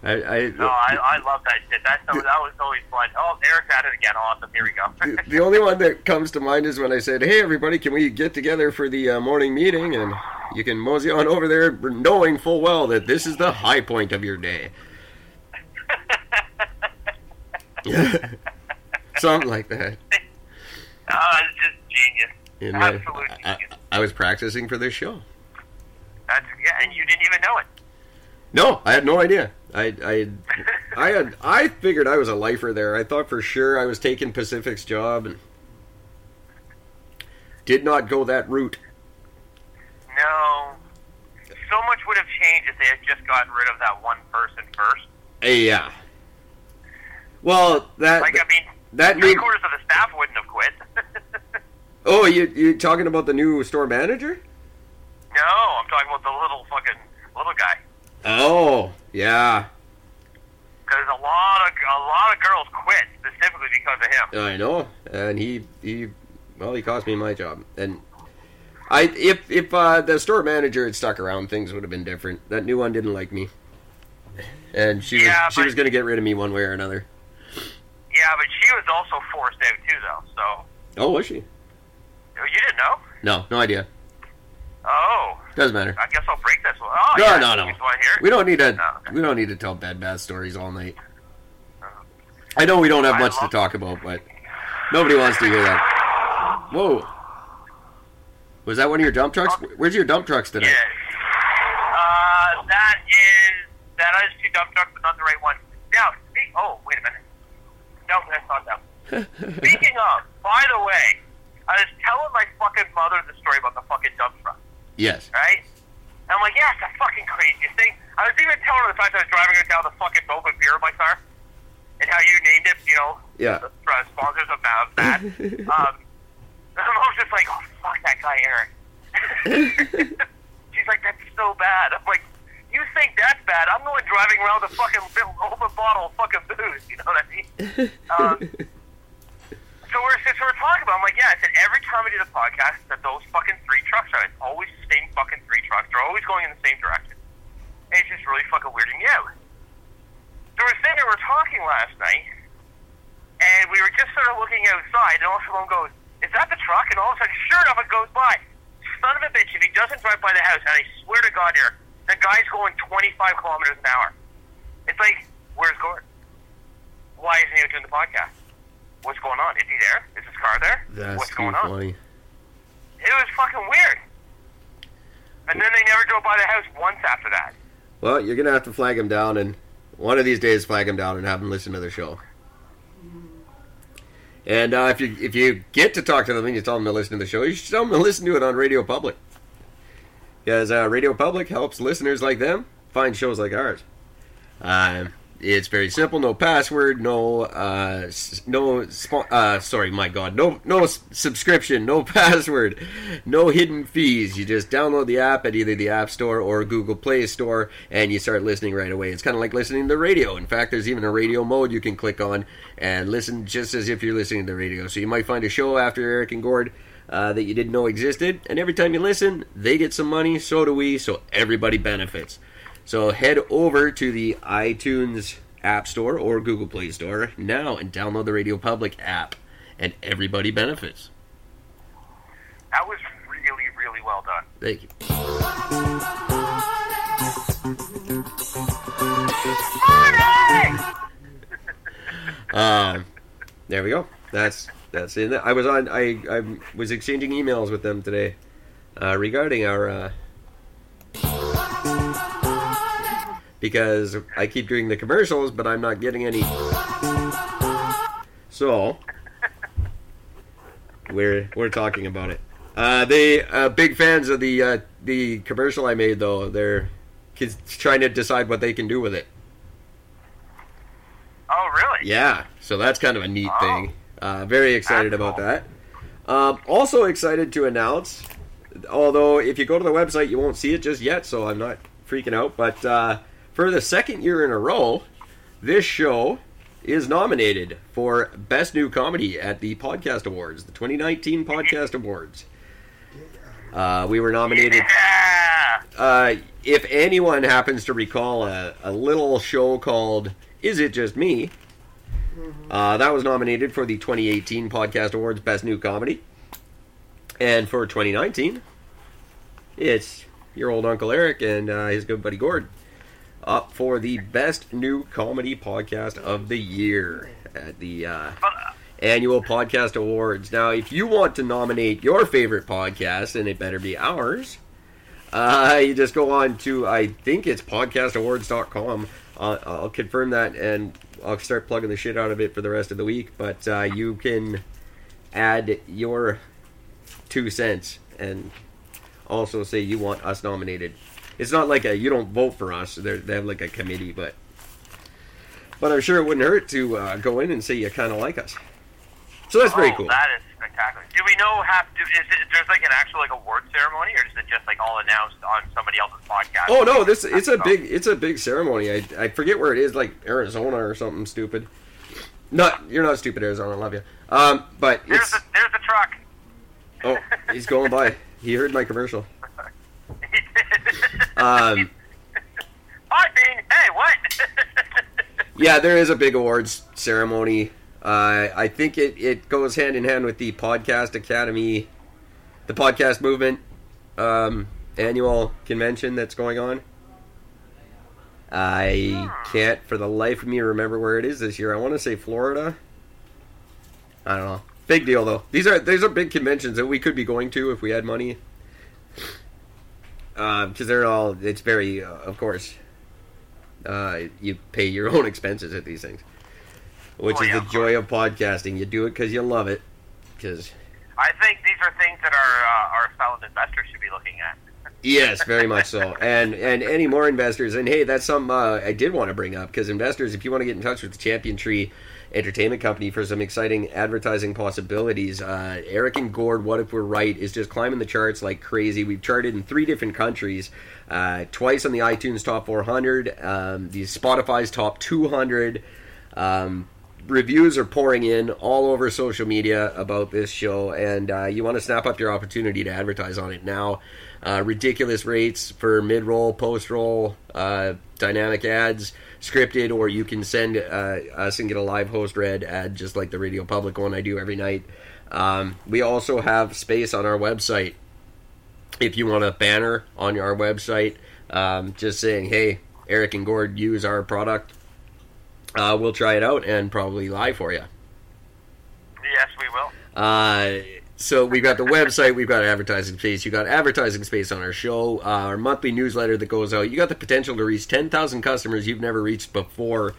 Speaker 1: I, I,
Speaker 2: no, I, I love that shit. That, that was always fun. Oh, Eric's at it again. Awesome. Here we go.
Speaker 1: the, the only one that comes to mind is when I said, "Hey, everybody, can we get together for the uh, morning meeting?" And you can mosey on over there, knowing full well that this is the high point of your day. something like that.
Speaker 2: Uh, it's just genius.
Speaker 1: And I,
Speaker 2: Absolute
Speaker 1: I,
Speaker 2: genius.
Speaker 1: I was practicing for this show.
Speaker 2: That's yeah, and you didn't even know it.
Speaker 1: No, I had no idea. I, I, I had, I figured I was a lifer there. I thought for sure I was taking Pacific's job, and did not go that route.
Speaker 2: No. So much would have changed if they had just gotten rid of that one person first.
Speaker 1: Eh, yeah. Well, that
Speaker 2: Like, I mean,
Speaker 1: that
Speaker 2: three
Speaker 1: mean,
Speaker 2: quarters of the staff wouldn't have quit.
Speaker 1: oh, you you talking about the new store manager?
Speaker 2: no, I'm talking about the little fucking little guy.
Speaker 1: Oh, yeah.
Speaker 2: Because a lot of a lot of girls quit specifically because of him.
Speaker 1: I know, and he he well he cost me my job, and I if if uh, the store manager had stuck around, things would have been different. That new one didn't like me, and she
Speaker 2: Yeah,
Speaker 1: was she was going to get rid of me one way or another.
Speaker 2: Yeah, but she was also forced out too, though. So
Speaker 1: Oh, was she?
Speaker 2: You didn't know?
Speaker 1: No, no idea.
Speaker 2: Oh,
Speaker 1: Doesn't matter.
Speaker 2: I guess I'll break this one. Oh,
Speaker 1: No,
Speaker 2: yeah.
Speaker 1: no, no.
Speaker 2: You want hear?
Speaker 1: We don't need to.
Speaker 2: No.
Speaker 1: We don't need to tell bad bad stories all night. I know we don't have
Speaker 2: I
Speaker 1: much to talk about, but nobody wants to hear that. Whoa. Was that one of your dump trucks? Where's your dump trucks today?
Speaker 2: Yeah. Uh, that is that is two dump trucks, but not the right one. Now, speak, oh, wait a minute. No, that's not them. Speaking of, by the way, I was telling my fucking mother the story about the fucking dump truck,
Speaker 1: yes.
Speaker 2: right? And I'm like, yeah, it's the fucking craziest thing. I was even telling her the fact that I was driving her down the fucking Nova beer in my car, and how you named it, you know,
Speaker 1: Yeah.
Speaker 2: the uh, sponsors of that. um, and I was just like, oh fuck that guy, Eric. She's like, that's so bad. I'm like, you think that's bad? I'm the one driving around with a fucking open bottle of fucking booze. You know what I mean? Um, so we're so we're talking about. I'm like, yeah. I said every time we do the podcast, that those fucking three trucks are. It's always the same fucking three trucks. They're always going in the same direction. And it's just really fucking weirding me out. So we're sitting there, we're talking last night, and we were just sort of looking outside, and all of a sudden goes, "Is that the truck?" And all of a sudden, sure enough, it goes by. Son of a bitch! If he doesn't drive by the house, and I swear to God, here, the guy's going 25 kilometers an hour. It's like, where's Gordon? Why isn't he doing the podcast? What's going on? Is he there? Is his car there?
Speaker 1: That's
Speaker 2: What's going on?
Speaker 1: funny.
Speaker 2: It was fucking weird. And then they never drove by the house once after that.
Speaker 1: Well, you're gonna have to flag him down, and one of these days flag him down and have him listen to the show. And uh, if you if you get to talk to them and you tell them to listen to the show, you should tell them to listen to it on Radio Public, because uh, Radio Public helps listeners like them find shows like ours. Um, it's very simple. No password. No. Uh, no. Uh, sorry, my God. No. No subscription. No password. No hidden fees. You just download the app at either the App Store or Google Play Store, and you start listening right away. It's kind of like listening to the radio. In fact, there's even a radio mode you can click on and listen just as if you're listening to the radio. So you might find a show after Eric and Gord. Uh, that you didn't know existed, and every time you listen, they get some money, so do we, so everybody benefits. So head over to the iTunes App Store or Google Play Store now and download the Radio Public app, and everybody benefits.
Speaker 2: That was really, really well done.
Speaker 1: Thank you. Um, there we go. That's that's it. I was on. I I was exchanging emails with them today uh, regarding our. Uh, because I keep doing the commercials, but I'm not getting any. So we're we're talking about it. Uh, they uh, big fans of the uh, the commercial I made though. They're kids trying to decide what they can do with it.
Speaker 2: Oh, really?
Speaker 1: Yeah, so that's kind of a neat
Speaker 2: Oh.
Speaker 1: thing. Uh, very excited
Speaker 2: That's
Speaker 1: about
Speaker 2: cool.
Speaker 1: that. Um, also excited to announce, although if you go to the website you won't see it just yet, so I'm not freaking out. But uh, for the second year in a row, this show is nominated for Best New Comedy at the Podcast Awards, the 2019 Podcast Awards. Uh, we were nominated uh, if anyone happens to recall a, a little show called Is It Just Me? Uh, that was nominated for the 2018 Podcast Awards Best New Comedy. And for 2019, it's your old Uncle Eric and uh, his good buddy Gord up for the Best New Comedy Podcast of the Year at the uh, annual podcast awards. Now, if you want to nominate your favorite podcast, and it better be ours, uh, you just go on to I think it's podcastawards.com. Uh, I'll confirm that, and I'll start plugging the shit out of it for the rest of the week. But uh, you can add your two cents and also say you want us nominated. It's not like a you don't vote for us. They're, they have like a committee, but but I'm sure it wouldn't hurt to uh, go in and say you kind of like us. So that's very
Speaker 2: Oh,
Speaker 1: cool.
Speaker 2: That is spectacular. Do we know have do, is it there's like an actual like award ceremony or is it just like all announced on somebody else's podcast?
Speaker 1: Oh no, this it's a big it's a big ceremony. I, I forget where it is, like Arizona or something stupid. Not you're not stupid, Arizona. I love you. Um, but
Speaker 2: There's the there's the truck.
Speaker 1: oh he's going by. He heard my commercial.
Speaker 2: He did.
Speaker 1: Um,
Speaker 2: Hi, Bean. Hey, what?
Speaker 1: yeah, there is a big awards ceremony. Uh, I think it, it goes hand in hand with the podcast academy, the podcast movement um, annual convention that's going on. I can't for the life of me remember where it is this year. I want to say Florida. I don't know. Big deal though. These are these are big conventions that we could be going to if we had money. Because they're all. It's very, uh, of course. Uh, you pay your own expenses at these things, which
Speaker 2: Oh,
Speaker 1: is
Speaker 2: yeah,
Speaker 1: the
Speaker 2: of
Speaker 1: joy of podcasting. You do it because you love it. Because
Speaker 2: I think these are things that our uh, our silent investors should be looking at.
Speaker 1: Yes, very much so. And and any more investors, and hey, that's something uh, I did want to bring up because investors, if you want to get in touch with the Champion Tree Entertainment Company for some exciting advertising possibilities, uh, Eric and Gord, What If We're Right, is just climbing the charts like crazy. We've charted in three different countries, uh, twice on the iTunes Top 400, um, the Spotify's Top 200. Um, reviews are pouring in all over social media about this show, and uh, you want to snap up your opportunity to advertise on it now. Uh, ridiculous rates for mid roll, post roll, uh, dynamic ads, scripted, or you can send uh, us and get a live host read ad just like the Radio Public one I do every night. Um, we also have space on our website if you want a banner on our website, um, just saying, hey, Eric and Gord use our product. Uh, we'll try it out and probably lie for you.
Speaker 2: Yes, we will.
Speaker 1: Uh, so we've got the website, we've got advertising space, you got advertising space on our show, uh, our monthly newsletter that goes out. You got the potential to reach 10,000 customers you've never reached before.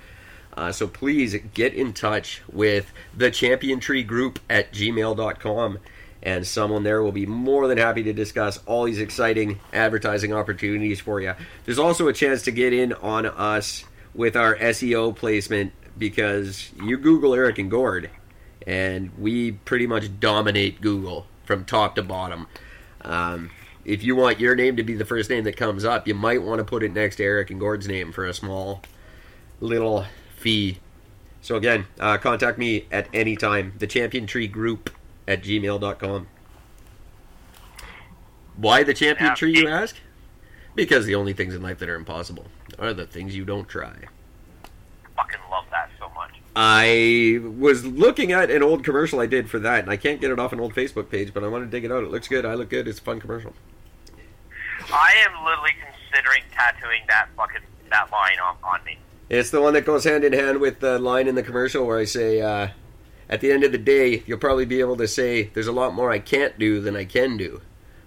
Speaker 1: Uh, so please get in touch with the Champion Tree Group at gmail.com. And someone there will be more than happy to discuss all these exciting advertising opportunities for you. There's also a chance to get in on us with our SEO placement because you Google Eric and Gord, and we pretty much dominate Google from top to bottom. Um, if you want your name to be the first name that comes up, you might want to put it next to Eric and Gord's name for a small little fee. So again, uh, contact me at any time. The Champion Tree Group at gmail.com. Why the Champion Tree, you ask? Because the only things in life that are impossible are the things you don't try.
Speaker 2: Fucking love that so much.
Speaker 1: I was looking at an old commercial I did for that, and I can't get it off an old Facebook page, but I want to dig it out. It looks good. I look good. It's a fun commercial.
Speaker 2: I am literally considering tattooing that fucking that line on, on me.
Speaker 1: It's the one that goes hand in hand with the line in the commercial where I say, uh, at the end of the day, you'll probably be able to say, there's a lot more I can't do than I can do.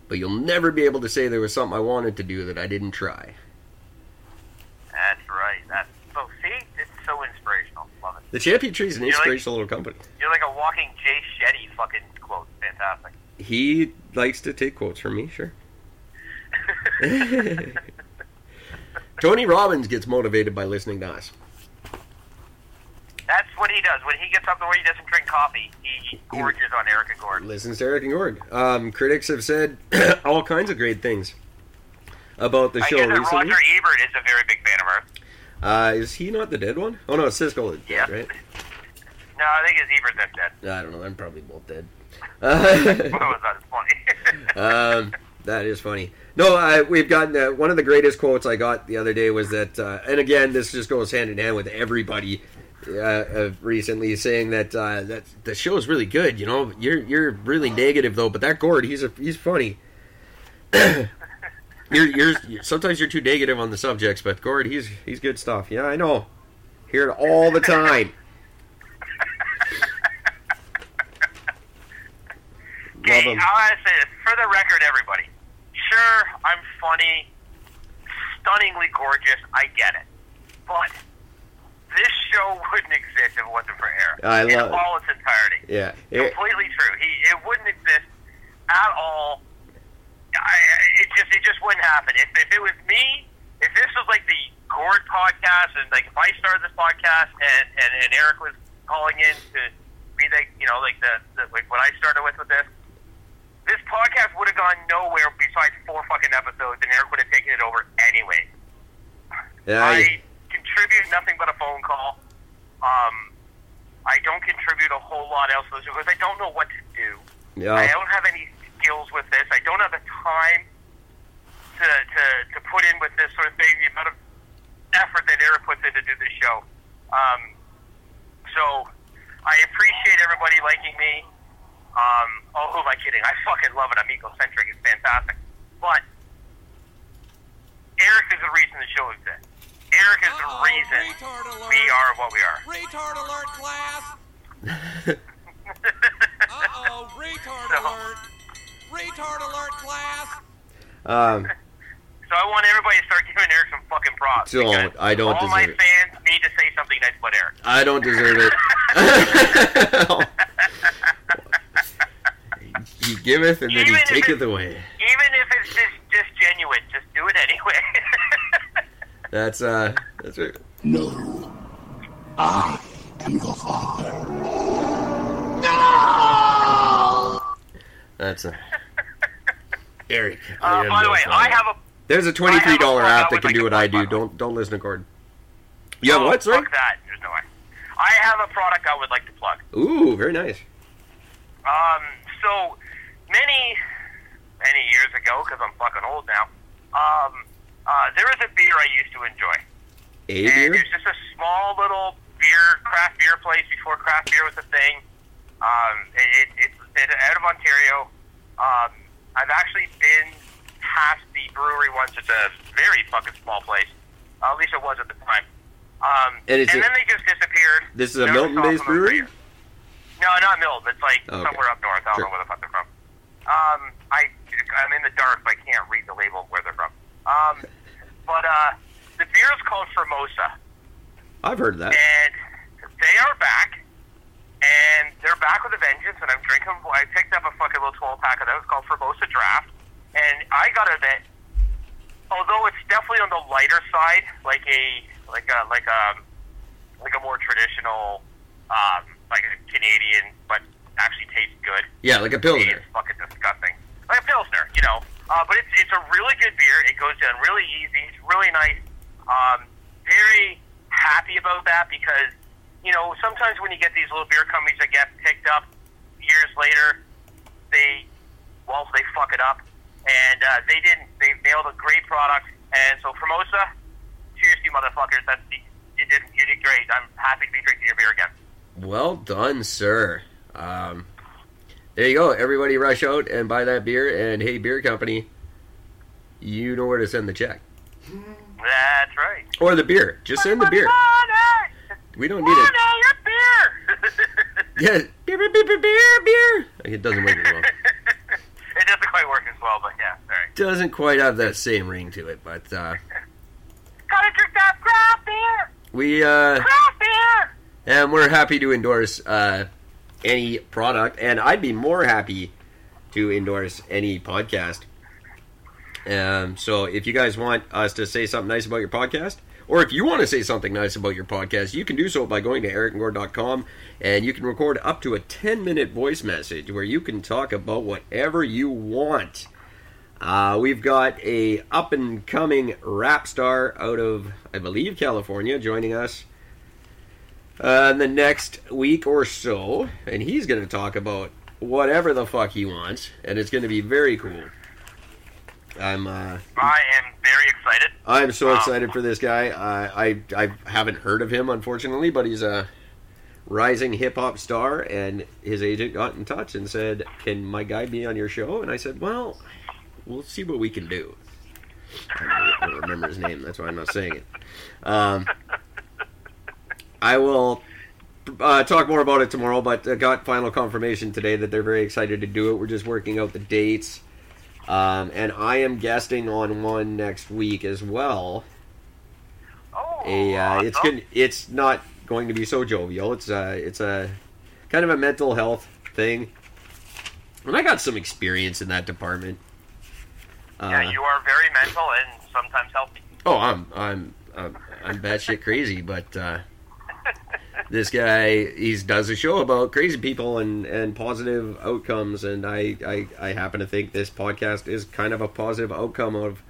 Speaker 1: But you'll never be able to say there was something I wanted to do that I didn't try.
Speaker 2: That's right. That's so. See, it's so inspirational. Love it.
Speaker 1: The Champion Tree is an
Speaker 2: You like-
Speaker 1: inspirational little company.
Speaker 2: You're like a walking Jay Shetty fucking quote. Fantastic.
Speaker 1: He likes to take quotes from me, sure. Tony Robbins gets motivated by listening to us.
Speaker 2: That's what he does. When he gets up the way he doesn't drink coffee, he gorges on Eric and Gordon.
Speaker 1: listens to Eric and Gord. Um, critics have said all kinds of great things about the
Speaker 2: I
Speaker 1: show
Speaker 2: hear that
Speaker 1: recently.
Speaker 2: Roger Ebert is a very big fan of ours.
Speaker 1: Uh, is he not the dead one? Oh no, Siskel is dead,
Speaker 2: Yeah.
Speaker 1: right?
Speaker 2: No, I think it's Ebert that's dead.
Speaker 1: I don't know. I'm probably both dead.
Speaker 2: Funny.
Speaker 1: um, that is funny. No, uh, we've gotten uh, one of the greatest quotes I got the other day was that, uh, and again, this just goes hand in hand with everybody uh, uh, recently saying that uh, that the show is really good. You know, you're you're really negative though, but that Gord, he's a, he's funny. you're, you're sometimes you're too negative on the subjects, but Gord, he's he's good stuff. Yeah, I know. Hear it all the time.
Speaker 2: Okay,
Speaker 1: 'em.
Speaker 2: I say this for the record, everybody. Sure, I'm funny, stunningly gorgeous. I get it, but this show wouldn't exist if it wasn't for Eric
Speaker 1: I
Speaker 2: in
Speaker 1: love it.
Speaker 2: all its entirety.
Speaker 1: Yeah.
Speaker 2: Completely true. He it wouldn't exist at all. I, it just it just wouldn't happen. If, if it was me, if this was like the Gord podcast, and like if I started this podcast and and, and Eric was calling in to be like you know like the, the like what I started with with this, this podcast would have gone nowhere besides four fucking episodes, and Eric would have taken it over anyway.
Speaker 1: yeah,
Speaker 2: I contribute nothing but a phone call. Um, I don't contribute a whole lot else because I don't know what to do.
Speaker 1: Yeah.
Speaker 2: I don't have any skills with this. I don't have the time to, to, to put in with this sort of thing, the amount of effort that Eric puts in to do this show. Um, so I appreciate everybody liking me. Um, oh, who am I kidding? I fucking love it. I'm egocentric. It's fantastic. But Eric is the reason the show exists. Eric is the
Speaker 5: Uh-oh,
Speaker 2: reason we are what we are.
Speaker 5: Retard alert, class. Uh-oh, retard
Speaker 2: So-
Speaker 5: alert. Retard alert, class.
Speaker 1: Um,
Speaker 2: So I want everybody to start giving Eric some fucking props.
Speaker 1: Don't. I don't
Speaker 2: All my
Speaker 1: deserve it.
Speaker 2: fans need to say something nice about Eric.
Speaker 1: I don't deserve it. he giveth and then he taketh away.
Speaker 2: Even if it's just, just genuine, just do it anyway.
Speaker 1: That's uh, that's right.
Speaker 4: No. I am the father. No.
Speaker 1: That's uh, Eric.
Speaker 2: Uh, by the
Speaker 1: no
Speaker 2: way,
Speaker 1: father.
Speaker 2: I have a
Speaker 1: There's a twenty-three dollar
Speaker 2: I have a
Speaker 1: app that can
Speaker 2: I
Speaker 1: do what I do. Don't don't listen to Gordon. You have
Speaker 2: oh,
Speaker 1: what? Sorry.
Speaker 2: Fuck that. There's no way. I have a product I would like to plug.
Speaker 1: Ooh, very nice.
Speaker 2: Um, so many, many years ago, because I'm fucking old now. Um, uh, there was a beer I used to enjoy.
Speaker 1: A
Speaker 2: and
Speaker 1: beer.
Speaker 2: it's just a small little beer, craft beer place before craft beer was a thing. Um, it, it, it's out of Ontario. Um, I've actually been past the brewery once. It's a very fucking small place. Uh, at least it was at the time. Um,
Speaker 1: And
Speaker 2: and
Speaker 1: a-
Speaker 2: then they just disappeared.
Speaker 1: This is a Milton-based brewery?
Speaker 2: No, not Milton. It's like
Speaker 1: Okay.
Speaker 2: somewhere up north. I don't
Speaker 1: Sure.
Speaker 2: know where the fuck they're from. Um, I I'm in the dark, so I can't read the label of where they're from. Um, but uh, the beer is called Formosa
Speaker 1: I've heard that.
Speaker 2: and they are back, back with a vengeance. And I'm drinking. I picked up a fucking little 12 pack of those called Formosa Draft, and I got a bit. although it's definitely on the lighter side, like a like a like a like a more traditional, um, like a Canadian, but actually tastes good.
Speaker 1: Yeah, like a pilsner.
Speaker 2: It's fucking disgusting. Like a Pilsner, you know. Uh, but it's it's a really good beer. It goes down really easy. It's really nice. Um, very happy about that because, you know, sometimes when you get these little beer companies that get picked up years later, they, well, they fuck it up. And uh, they didn't. They nailed a great product. And so Formosa, cheers to you motherfuckers. That's, you did, you did great. I'm happy to be drinking your beer again.
Speaker 1: Well done, sir. Um, there you go. Everybody rush out and buy that beer. And hey, beer company, you know where to send the check.
Speaker 2: That's right.
Speaker 1: Or the beer. Just send the beer. We don't need it.
Speaker 2: your beer!
Speaker 1: Yeah, beer, beer, beer, beer, beer, beer. It doesn't work as well.
Speaker 2: it doesn't quite work as well, but yeah, sorry.
Speaker 1: Doesn't quite have that same ring to it, but uh,
Speaker 2: Gotta drink that craft beer!
Speaker 1: we uh,
Speaker 2: Craft beer!
Speaker 1: and we're happy to endorse uh, any product, and I'd be more happy to endorse any podcast. Um, so if you guys want us to say something nice about your podcast, or if you want to say something nice about your podcast, you can do so by going to ericandgord.com and you can record up to a 10 minute voice message where you can talk about whatever you want. Uh, we've got a up and coming rap star out of, I believe, California joining us uh, in the next week or so, and he's going to talk about whatever the fuck he wants, and it's going to be very cool. I'm uh,
Speaker 2: I am very excited.
Speaker 1: I'm so
Speaker 2: Wow.
Speaker 1: excited for this guy. I, I I haven't heard of him unfortunately, but he's a rising hip hop star, and his agent got in touch and said, "Can my guy be on your show?" And I said, "Well, we'll see what we can do." I don't, remember his name. That's why I'm not saying it. Um, I will uh, talk more about it tomorrow, but uh, got final confirmation today that they're very excited to do it. We're just working out the dates. Um, and I am guesting on one next week as well.
Speaker 2: Oh,
Speaker 1: A, uh, it's good. It's not going to be so jovial. It's uh, it's a kind of a mental health thing, and I got some experience in that department. Uh,
Speaker 2: Yeah, you are very mental and sometimes healthy.
Speaker 1: Oh, I'm I'm I'm, I'm batshit crazy, but uh, this guy he does a show about crazy people and, and positive outcomes, and I, I I happen to think this podcast is kind of a positive outcome of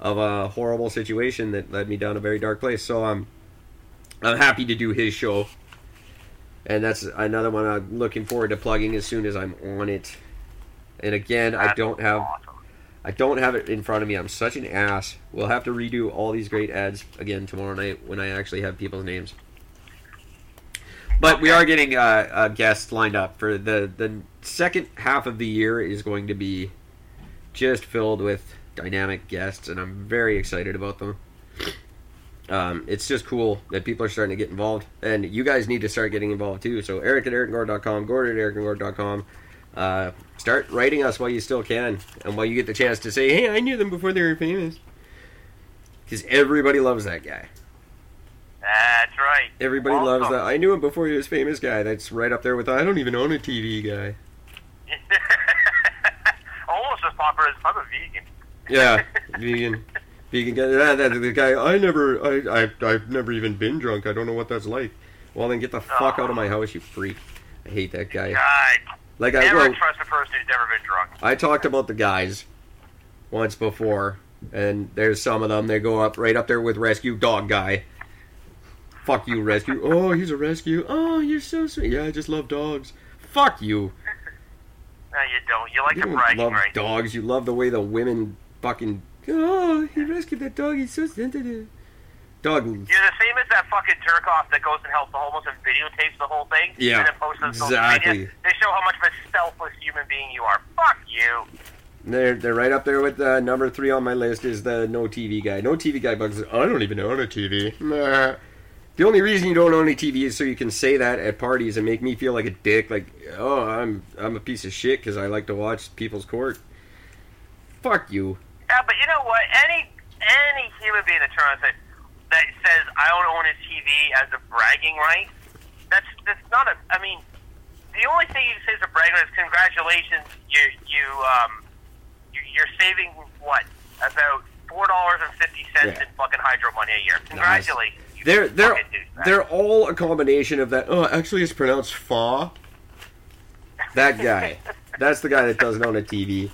Speaker 1: of a horrible situation that led me down a very dark place. So I'm I'm happy to do his show, and that's another one I'm looking forward to plugging as soon as I'm on it. And again, I don't have. I don't have it in front of me. I'm such an ass. We'll have to redo all these great ads again tomorrow night when I actually have people's names. But we are getting uh, a guest lined up for the the second half of the year is going to be just filled with dynamic guests, and I'm very excited about them. Um, it's just cool that people are starting to get involved, and you guys need to start getting involved too. So Eric at ericandgord.com, Gord at ericandgord.com. Uh, start writing us while you still can, and while you get the chance to say, "Hey, I knew them before they were famous," because everybody loves that guy.
Speaker 2: That's right.
Speaker 1: Everybody
Speaker 2: Awesome.
Speaker 1: loves that. I knew him before he was famous guy. That's right up there with I don't even own a TV guy.
Speaker 2: Almost as popular as I'm a vegan.
Speaker 1: Yeah, vegan, vegan guy. That, that, the guy. I never. I, I. I've never even been drunk. I don't know what that's like. Well, then get the fuck out of my house, you freak. I hate that guy.
Speaker 2: God,
Speaker 1: Like I
Speaker 2: never
Speaker 1: well,
Speaker 2: trust a person who's never been drunk.
Speaker 1: I talked about the guys once before, and there's some of them. They go up right up there with rescue dog guy. Fuck you, rescue. Oh, he's a rescue. Oh, you're so sweet. Yeah, I just love dogs. Fuck you.
Speaker 2: No, you don't. You like
Speaker 1: You don't love
Speaker 2: rights.
Speaker 1: dogs. You love the way the women fucking. Oh, he rescued that dog. He's so sensitive. Dog.
Speaker 2: You're the same as that fucking jerk off that goes and helps the homeless and videotapes the whole thing.
Speaker 1: Yeah,
Speaker 2: And then posts on social
Speaker 1: exactly.
Speaker 2: media. They show how much of a selfless human being you are. Fuck you.
Speaker 1: They're they're right up there with uh, number three on my list is the no TV guy. No TV guy bugs. I don't even own a TV. Nah. The only reason you don't own a TV is so you can say that at parties and make me feel like a dick. Like, oh, I'm I'm a piece of shit because I like to watch People's Court. Fuck you.
Speaker 2: Yeah, but you know what? Any any human being that turns that that says I don't own a TV as a bragging right, that's that's not a. I mean, the only thing you can say is a bragging right is congratulations. You you um you, you're saving what about four dollars and fifty cents
Speaker 1: Yeah.
Speaker 2: in fucking hydro money a year. Congratulations. you
Speaker 1: They're they're they're all a combination of that. Oh, actually, it's pronounced fa. That guy. That's the guy that doesn't own a TV.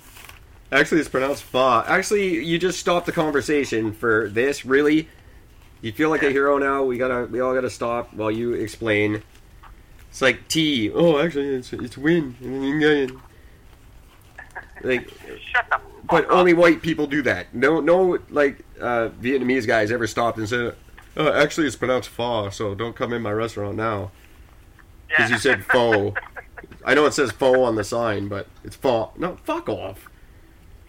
Speaker 1: Actually, it's pronounced fa. Actually, you just stopped the conversation for this. Really, you feel like a hero now. We gotta, we all gotta stop while you explain. It's like T. Oh, actually, it's it's win. Like, but
Speaker 2: up.
Speaker 1: only white people do that. No, no, like uh, Vietnamese guys ever stopped and said, "Oh, actually, it's pronounced pho, so don't come in my restaurant now." Because you said pho. I know it says pho on the sign, but it's pho. No, fuck off.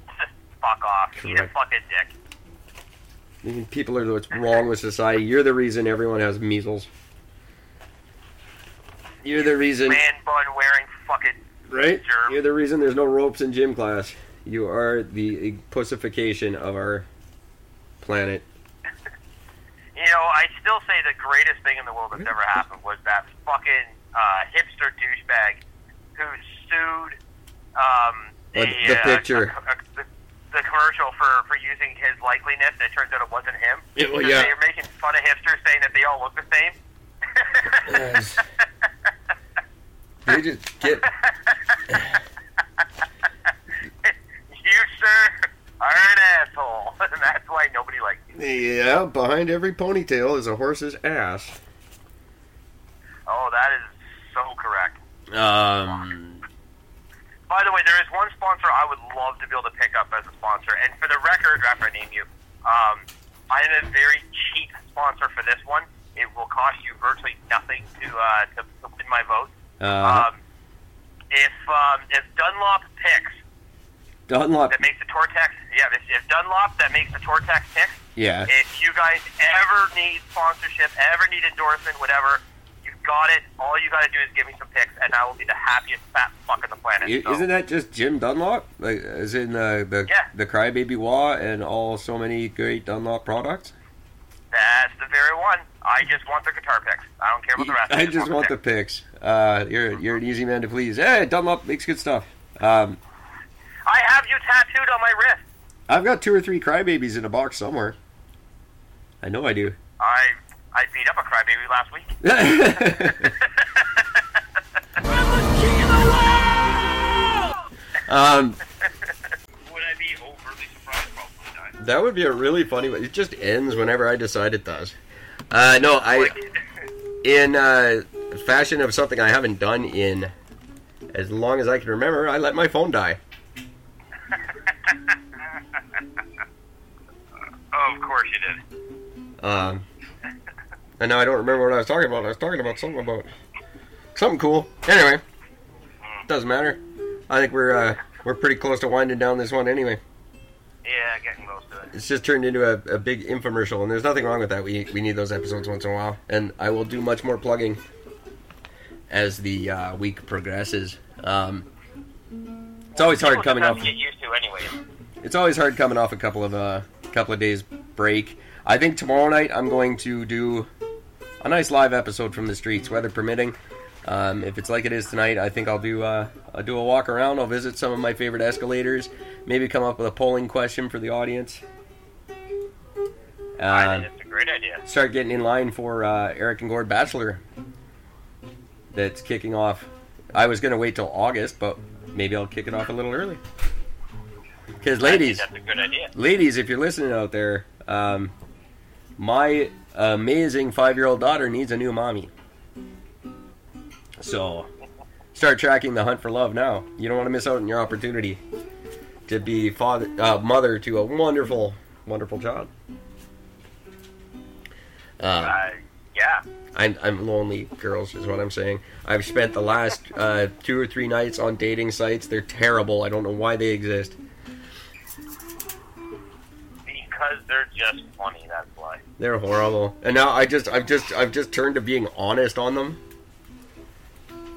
Speaker 2: fuck off. Eat a fucking dick.
Speaker 1: People are what's wrong with society. You're the reason everyone has measles. You're the reason,
Speaker 2: Man bun wearing fucking
Speaker 1: right?
Speaker 2: germ.
Speaker 1: You're the reason there's no ropes in gym class. You are the pussification of our planet.
Speaker 2: You know, I still say the greatest thing in the world that's ever happened was that fucking uh, hipster douchebag who sued um, a,
Speaker 1: the
Speaker 2: uh,
Speaker 1: picture.
Speaker 2: a- a- the, the commercial for, for using his likeliness, and it turns out it wasn't him.
Speaker 1: Yeah, well, yeah.
Speaker 2: They're making fun of hipsters, saying that they all look the same.
Speaker 1: Yes. They just get
Speaker 2: you, sir, are an asshole, and that's why nobody likes you.
Speaker 1: yeah. Behind every ponytail is a horse's ass.
Speaker 2: Oh, that is so correct.
Speaker 1: Um.
Speaker 2: By the way, there is one sponsor I would love to be able to pick up as a sponsor. And for the record, after I name you, um, I am a very cheap sponsor for this one. It will cost you virtually nothing to uh, to, to win my vote.
Speaker 1: Uh,
Speaker 2: Um, if um, if Dunlop picks
Speaker 1: Dunlop.
Speaker 2: that makes the Tortex, yeah, if, if Dunlop that makes the Tortex picks,
Speaker 1: Yeah.
Speaker 2: if you guys ever need sponsorship, ever need endorsement, whatever, you've got it. All you gotta do is give me some picks, and I will be the happiest fat fuck on the planet.
Speaker 1: I-
Speaker 2: So,
Speaker 1: Isn't that just Jim Dunlop? Like, as in uh, the
Speaker 2: Yeah.
Speaker 1: the Crybaby Wah and all so many great Dunlop products?
Speaker 2: That's the very one. I just want the guitar picks. I don't care about the rest.
Speaker 1: I just want the
Speaker 2: pics.
Speaker 1: picks. Uh, you're you're an easy man to please. Hey, Dunlop makes good stuff. Um,
Speaker 2: I have you tattooed on my wrist.
Speaker 1: I've got two or three Crybabies in a box somewhere. I know I do.
Speaker 2: I I beat up a crybaby last week.
Speaker 1: um,
Speaker 2: Would I be overly surprised? Probably not.
Speaker 1: that would be a really funny one. It just ends whenever I decide it does. Uh, no, I in uh, fashion of something I haven't done in as long as I can remember. I let my phone die.
Speaker 2: oh, of course you did.
Speaker 1: Um, and now I don't remember what I was talking about. I was talking about something about something cool. Anyway, doesn't matter. I think we're uh, we're pretty close to winding down this one anyway.
Speaker 2: Yeah, getting close to it.
Speaker 1: It's just turned into a, a big infomercial, and there's nothing wrong with that. We we need those episodes once in a while, and I will do much more plugging as the uh, week progresses. Um, it's always hard coming off.
Speaker 2: to Get used to, anyways.
Speaker 1: It's always hard coming off a couple of uh, couple of days break. I think tomorrow night I'm going to do a nice live episode from the streets, weather permitting. Um, if it's like it is tonight, I think I'll do uh, I'll do a walk around. I'll visit some of my favorite escalators. Maybe come up with a polling question for the audience.
Speaker 2: I
Speaker 1: Uh,
Speaker 2: think it's a great idea.
Speaker 1: start getting in line for uh, Eric and Gord Bachelor. That's kicking off. I was gonna wait till August, but maybe I'll kick it off a little early. Because ladies,
Speaker 2: that's a good idea.
Speaker 1: ladies, if you're listening out there, um, my amazing five-year-old daughter needs a new mommy. So, start tracking the hunt for love now. You don't want to miss out on your opportunity to be father, uh, mother to a wonderful, wonderful child. Uh,
Speaker 2: yeah.
Speaker 1: I'm, I'm lonely, girls, is what I'm saying. I've spent the last uh, two or three nights on dating sites. They're terrible. I don't know why they exist.
Speaker 2: Because they're just funny, that's why.
Speaker 1: They're horrible. And now I just I've just I've just turned to being honest on them.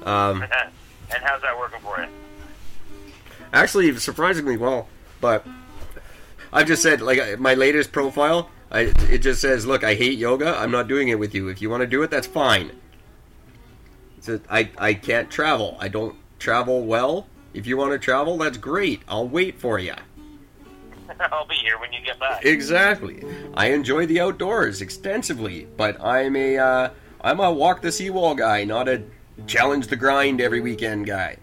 Speaker 1: Um,
Speaker 2: and how's that working for you?
Speaker 1: actually surprisingly well, but I've just said like uh, my latest profile, I it just says, "Look, I hate yoga. I'm not doing it with you. If you want to do it, that's fine." So I I can't travel. I don't travel well. If you want to travel, that's great. I'll wait for you.
Speaker 2: I'll be here when you get back.
Speaker 1: Exactly. I enjoy the outdoors extensively, but I'm a uh, I'm a walk the seawall guy, not a challenge the grind every weekend guy.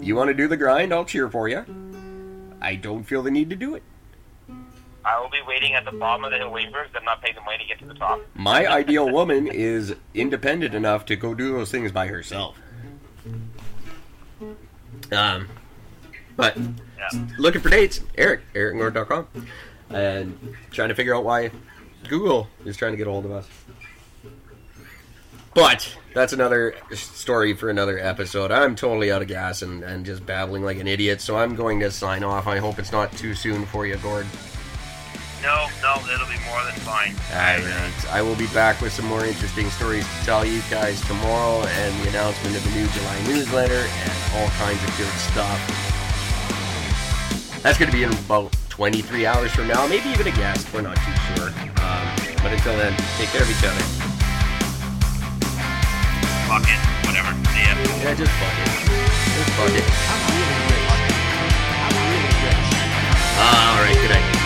Speaker 1: You want to do the grind? I'll cheer for you. I don't feel the need to do it.
Speaker 2: I will be waiting at the bottom of the hill waiting for because I'm not paying the money to get to the top.
Speaker 1: My ideal woman is independent enough to go do those things by herself. Um, but
Speaker 2: Yeah.
Speaker 1: looking for dates, Eric, ericandgord.com, and trying to figure out why Google is trying to get a hold of us. But that's another story for another episode. I'm totally out of gas and, and just babbling like an idiot, so I'm going to sign off. I hope it's not too soon for you, Gord.
Speaker 2: No, no, it'll be more than fine.
Speaker 1: Alright, I will be back with some more interesting stories to tell you guys tomorrow and the announcement of the new July newsletter and all kinds of good stuff. That's going to be in about 23 hours from now, maybe even a guest, we're not too sure. Um, but until then, take care of each other.
Speaker 2: Fuck it, whatever. See ya.
Speaker 1: Yeah, just fuck it. Just fuck it.
Speaker 4: I'm really rich. I'm really rich.
Speaker 1: Alright, good night.